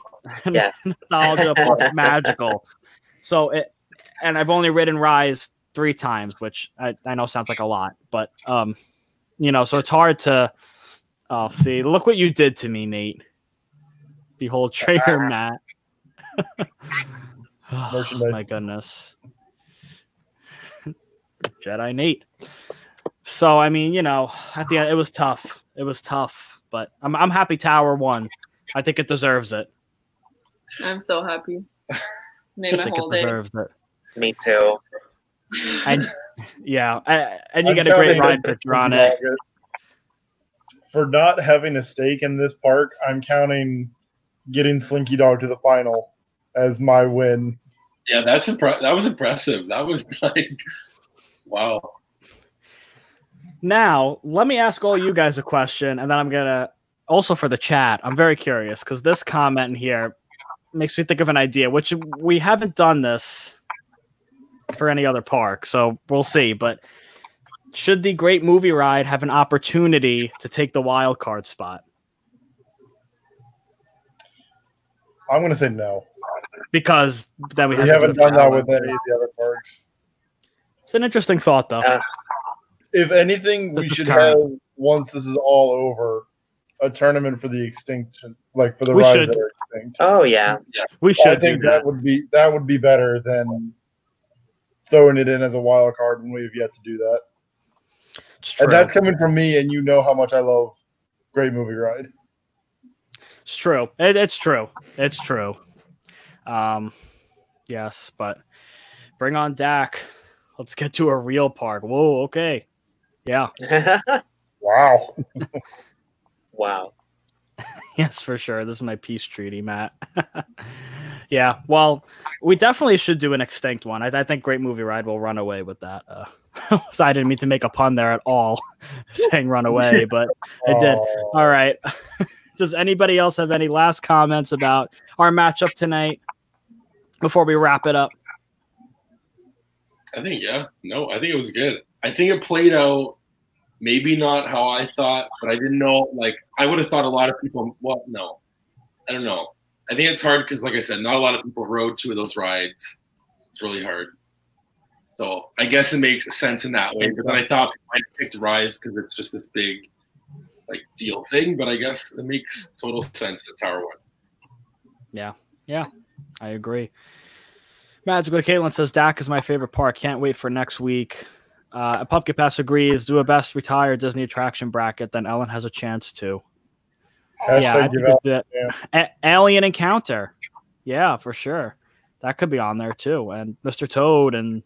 S7: Yes.
S1: nostalgia plus magical. So it, and I've only ridden Rise three times, which I, I know sounds like a lot, but um, you know, so it's hard to. Oh, see, look what you did to me, Nate. Behold, traitor Matt. oh, my goodness, Jedi Nate. So I mean, you know, at the end, it was tough. It was tough, but I'm I'm happy Tower won. I think it deserves it.
S2: I'm so happy. Made
S1: I
S2: my
S1: think
S2: whole
S1: it
S2: day.
S1: deserves it.
S7: Me too.
S1: And yeah, I, and you
S8: I'm
S1: get a great ride
S8: this
S1: picture.
S8: For not having a stake in this park, I'm counting getting Slinky Dog to the final as my win.
S5: Yeah, that's impre- that was impressive. That was like wow.
S1: Now, let me ask all you guys a question, and then I'm gonna also for the chat. I'm very curious because this comment in here makes me think of an idea, which we haven't done this for any other park. So we'll see. But should the Great Movie Ride have an opportunity to take the wild card spot?
S8: I'm going to say no.
S1: Because then we,
S8: We
S1: have to
S8: haven't
S1: do
S8: done that with any of the other parks.
S1: It's an interesting thought, though.
S7: Uh,
S8: If anything, we
S1: This is
S8: should
S1: kind
S8: have once this is all over, a tournament for the extinction, like for the
S1: We
S8: rides
S1: should.
S8: extinct.
S7: oh yeah.
S1: we
S8: I
S1: should do
S8: think
S1: that.
S8: that would be that would be better than throwing it in as a wild card when we have yet to do that.
S1: It's true.
S8: And that's coming from me, and you know how much I love Great Movie Ride.
S1: It's true. It, it's true. It's true. Um, yes, but bring on Dak. Let's get to a real park. Whoa, okay. Yeah,
S8: Wow.
S7: wow.
S1: yes, for sure. This is my peace treaty, Matt. yeah, well, we definitely should do an extinct one. I, I think Great Movie Ride will run away with that. Uh, so I didn't mean to make a pun there at all, saying run away, but I did.
S8: Oh,
S1: All right. Does anybody else have any last comments about our matchup tonight before we wrap it up?
S5: I think yeah. No, I think it was good. I think it played out maybe not how I thought, but I didn't know. Like I would have thought a lot of people. Well, no, I don't know. I think it's hard because, like I said, not a lot of people rode two of those rides. It's really hard. So I guess it makes sense in that way. But then I thought I picked Rise because it's just this big, like deal thing. But I guess it makes total sense that Tower won. Yeah. Yeah.
S1: I agree. Magically, Caitlin says Dak is my favorite park. Can't wait for next week. Uh, Pumpkin Pass agrees. Do a best retired Disney attraction bracket, then Ellen has a chance to. Yeah, I
S8: give
S1: think
S8: out.
S1: we should- A- Alien Encounter. Yeah, for sure. That could be on there too. And Mr. Toad and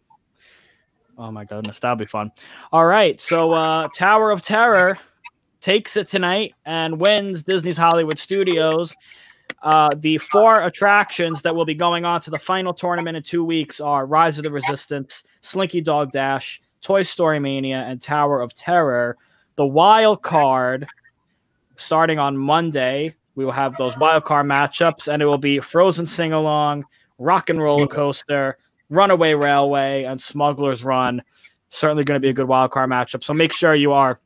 S1: oh my goodness, that'll be fun. All right, so uh, Tower of Terror takes it tonight and wins Disney's Hollywood Studios. Uh, the four attractions that will be going on to the final tournament in two weeks are Rise of the Resistance, Slinky Dog Dash, Toy Story Mania, and Tower of Terror. The wild card starting on Monday, we will have those wild card matchups, and it will be Frozen Sing Along, Rock and Roller Coaster, Runaway Railway, and Smuggler's Run. Certainly going to be a good wild card matchup. So make sure you are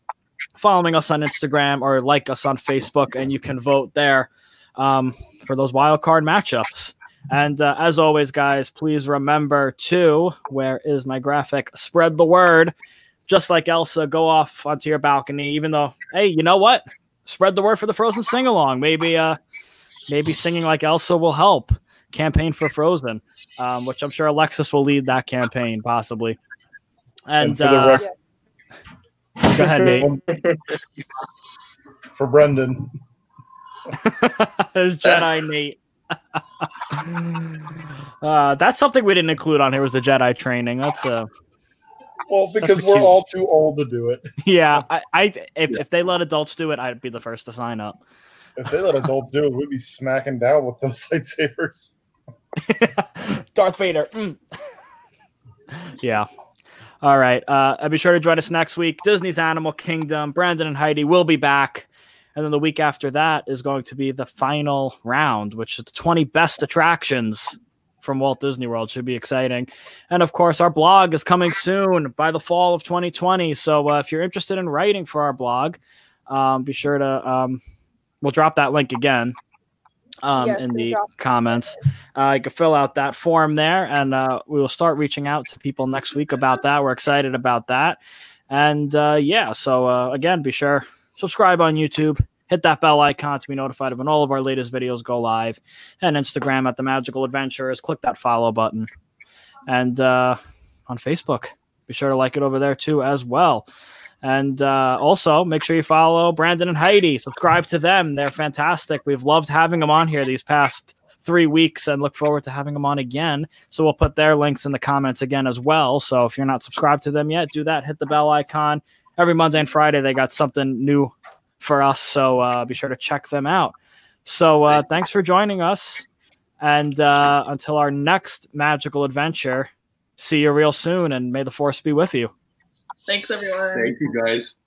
S1: following us on Instagram or like us on Facebook, and you can vote there um, for those wild card matchups. And uh, as always, guys, please remember to where is my graphic? Spread the word. Just like Elsa, go off onto your balcony. Even though, hey, you know what? Spread the word for the Frozen sing along. Maybe, uh, maybe singing like Elsa will help. Campaign for Frozen, um, which I'm sure Alexis will lead that campaign possibly. And,
S8: And
S1: uh,
S8: rec-
S1: go ahead, Nate.
S8: for Brendan.
S1: There's Jedi Nate. Uh, that's something we didn't include on here was the Jedi training. That's uh
S8: Well, because we're
S1: cute.
S8: all too old to do it.
S1: yeah. I, I if, if they let adults do it, I'd be the first to sign up.
S8: If they let adults do it, we'd be smacking down with those lightsabers.
S1: Darth Vader. mm. yeah. All right. Uh, be sure to join us next week. Disney's Animal Kingdom. Brandon and Heidi will be back. And then the week after that is going to be the final round, which is the 20 best attractions from Walt Disney World. Should be exciting. And of course, our blog is coming soon by the fall of 2020. So uh, if you're interested in writing for our blog, um, be sure to, um, we'll drop that link again um,
S6: Yes,
S1: in the comments. Uh, you can fill out that form there, and uh, we will start reaching out to people next week about that. We're excited about that. And uh, yeah, so uh, again, be sure subscribe on YouTube, hit that bell icon to be notified of when all of our latest videos go live, and Instagram at the Magical Adventures. Click that follow button, and uh, on Facebook, be sure to like it over there too as well. And uh, also, make sure you follow Brandon and Heidi. Subscribe to them; they're fantastic. We've loved having them on here these past three weeks, and look forward to having them on again. So we'll put their links in the comments again as well. So if you're not subscribed to them yet, do that. Hit the bell icon. Every Monday and Friday, they got something new for us. So uh, be sure to check them out. So uh, thanks for joining us. And uh, until our next magical adventure, see you real soon, and may the force be with you.
S2: Thanks, everyone.
S5: Thank you guys.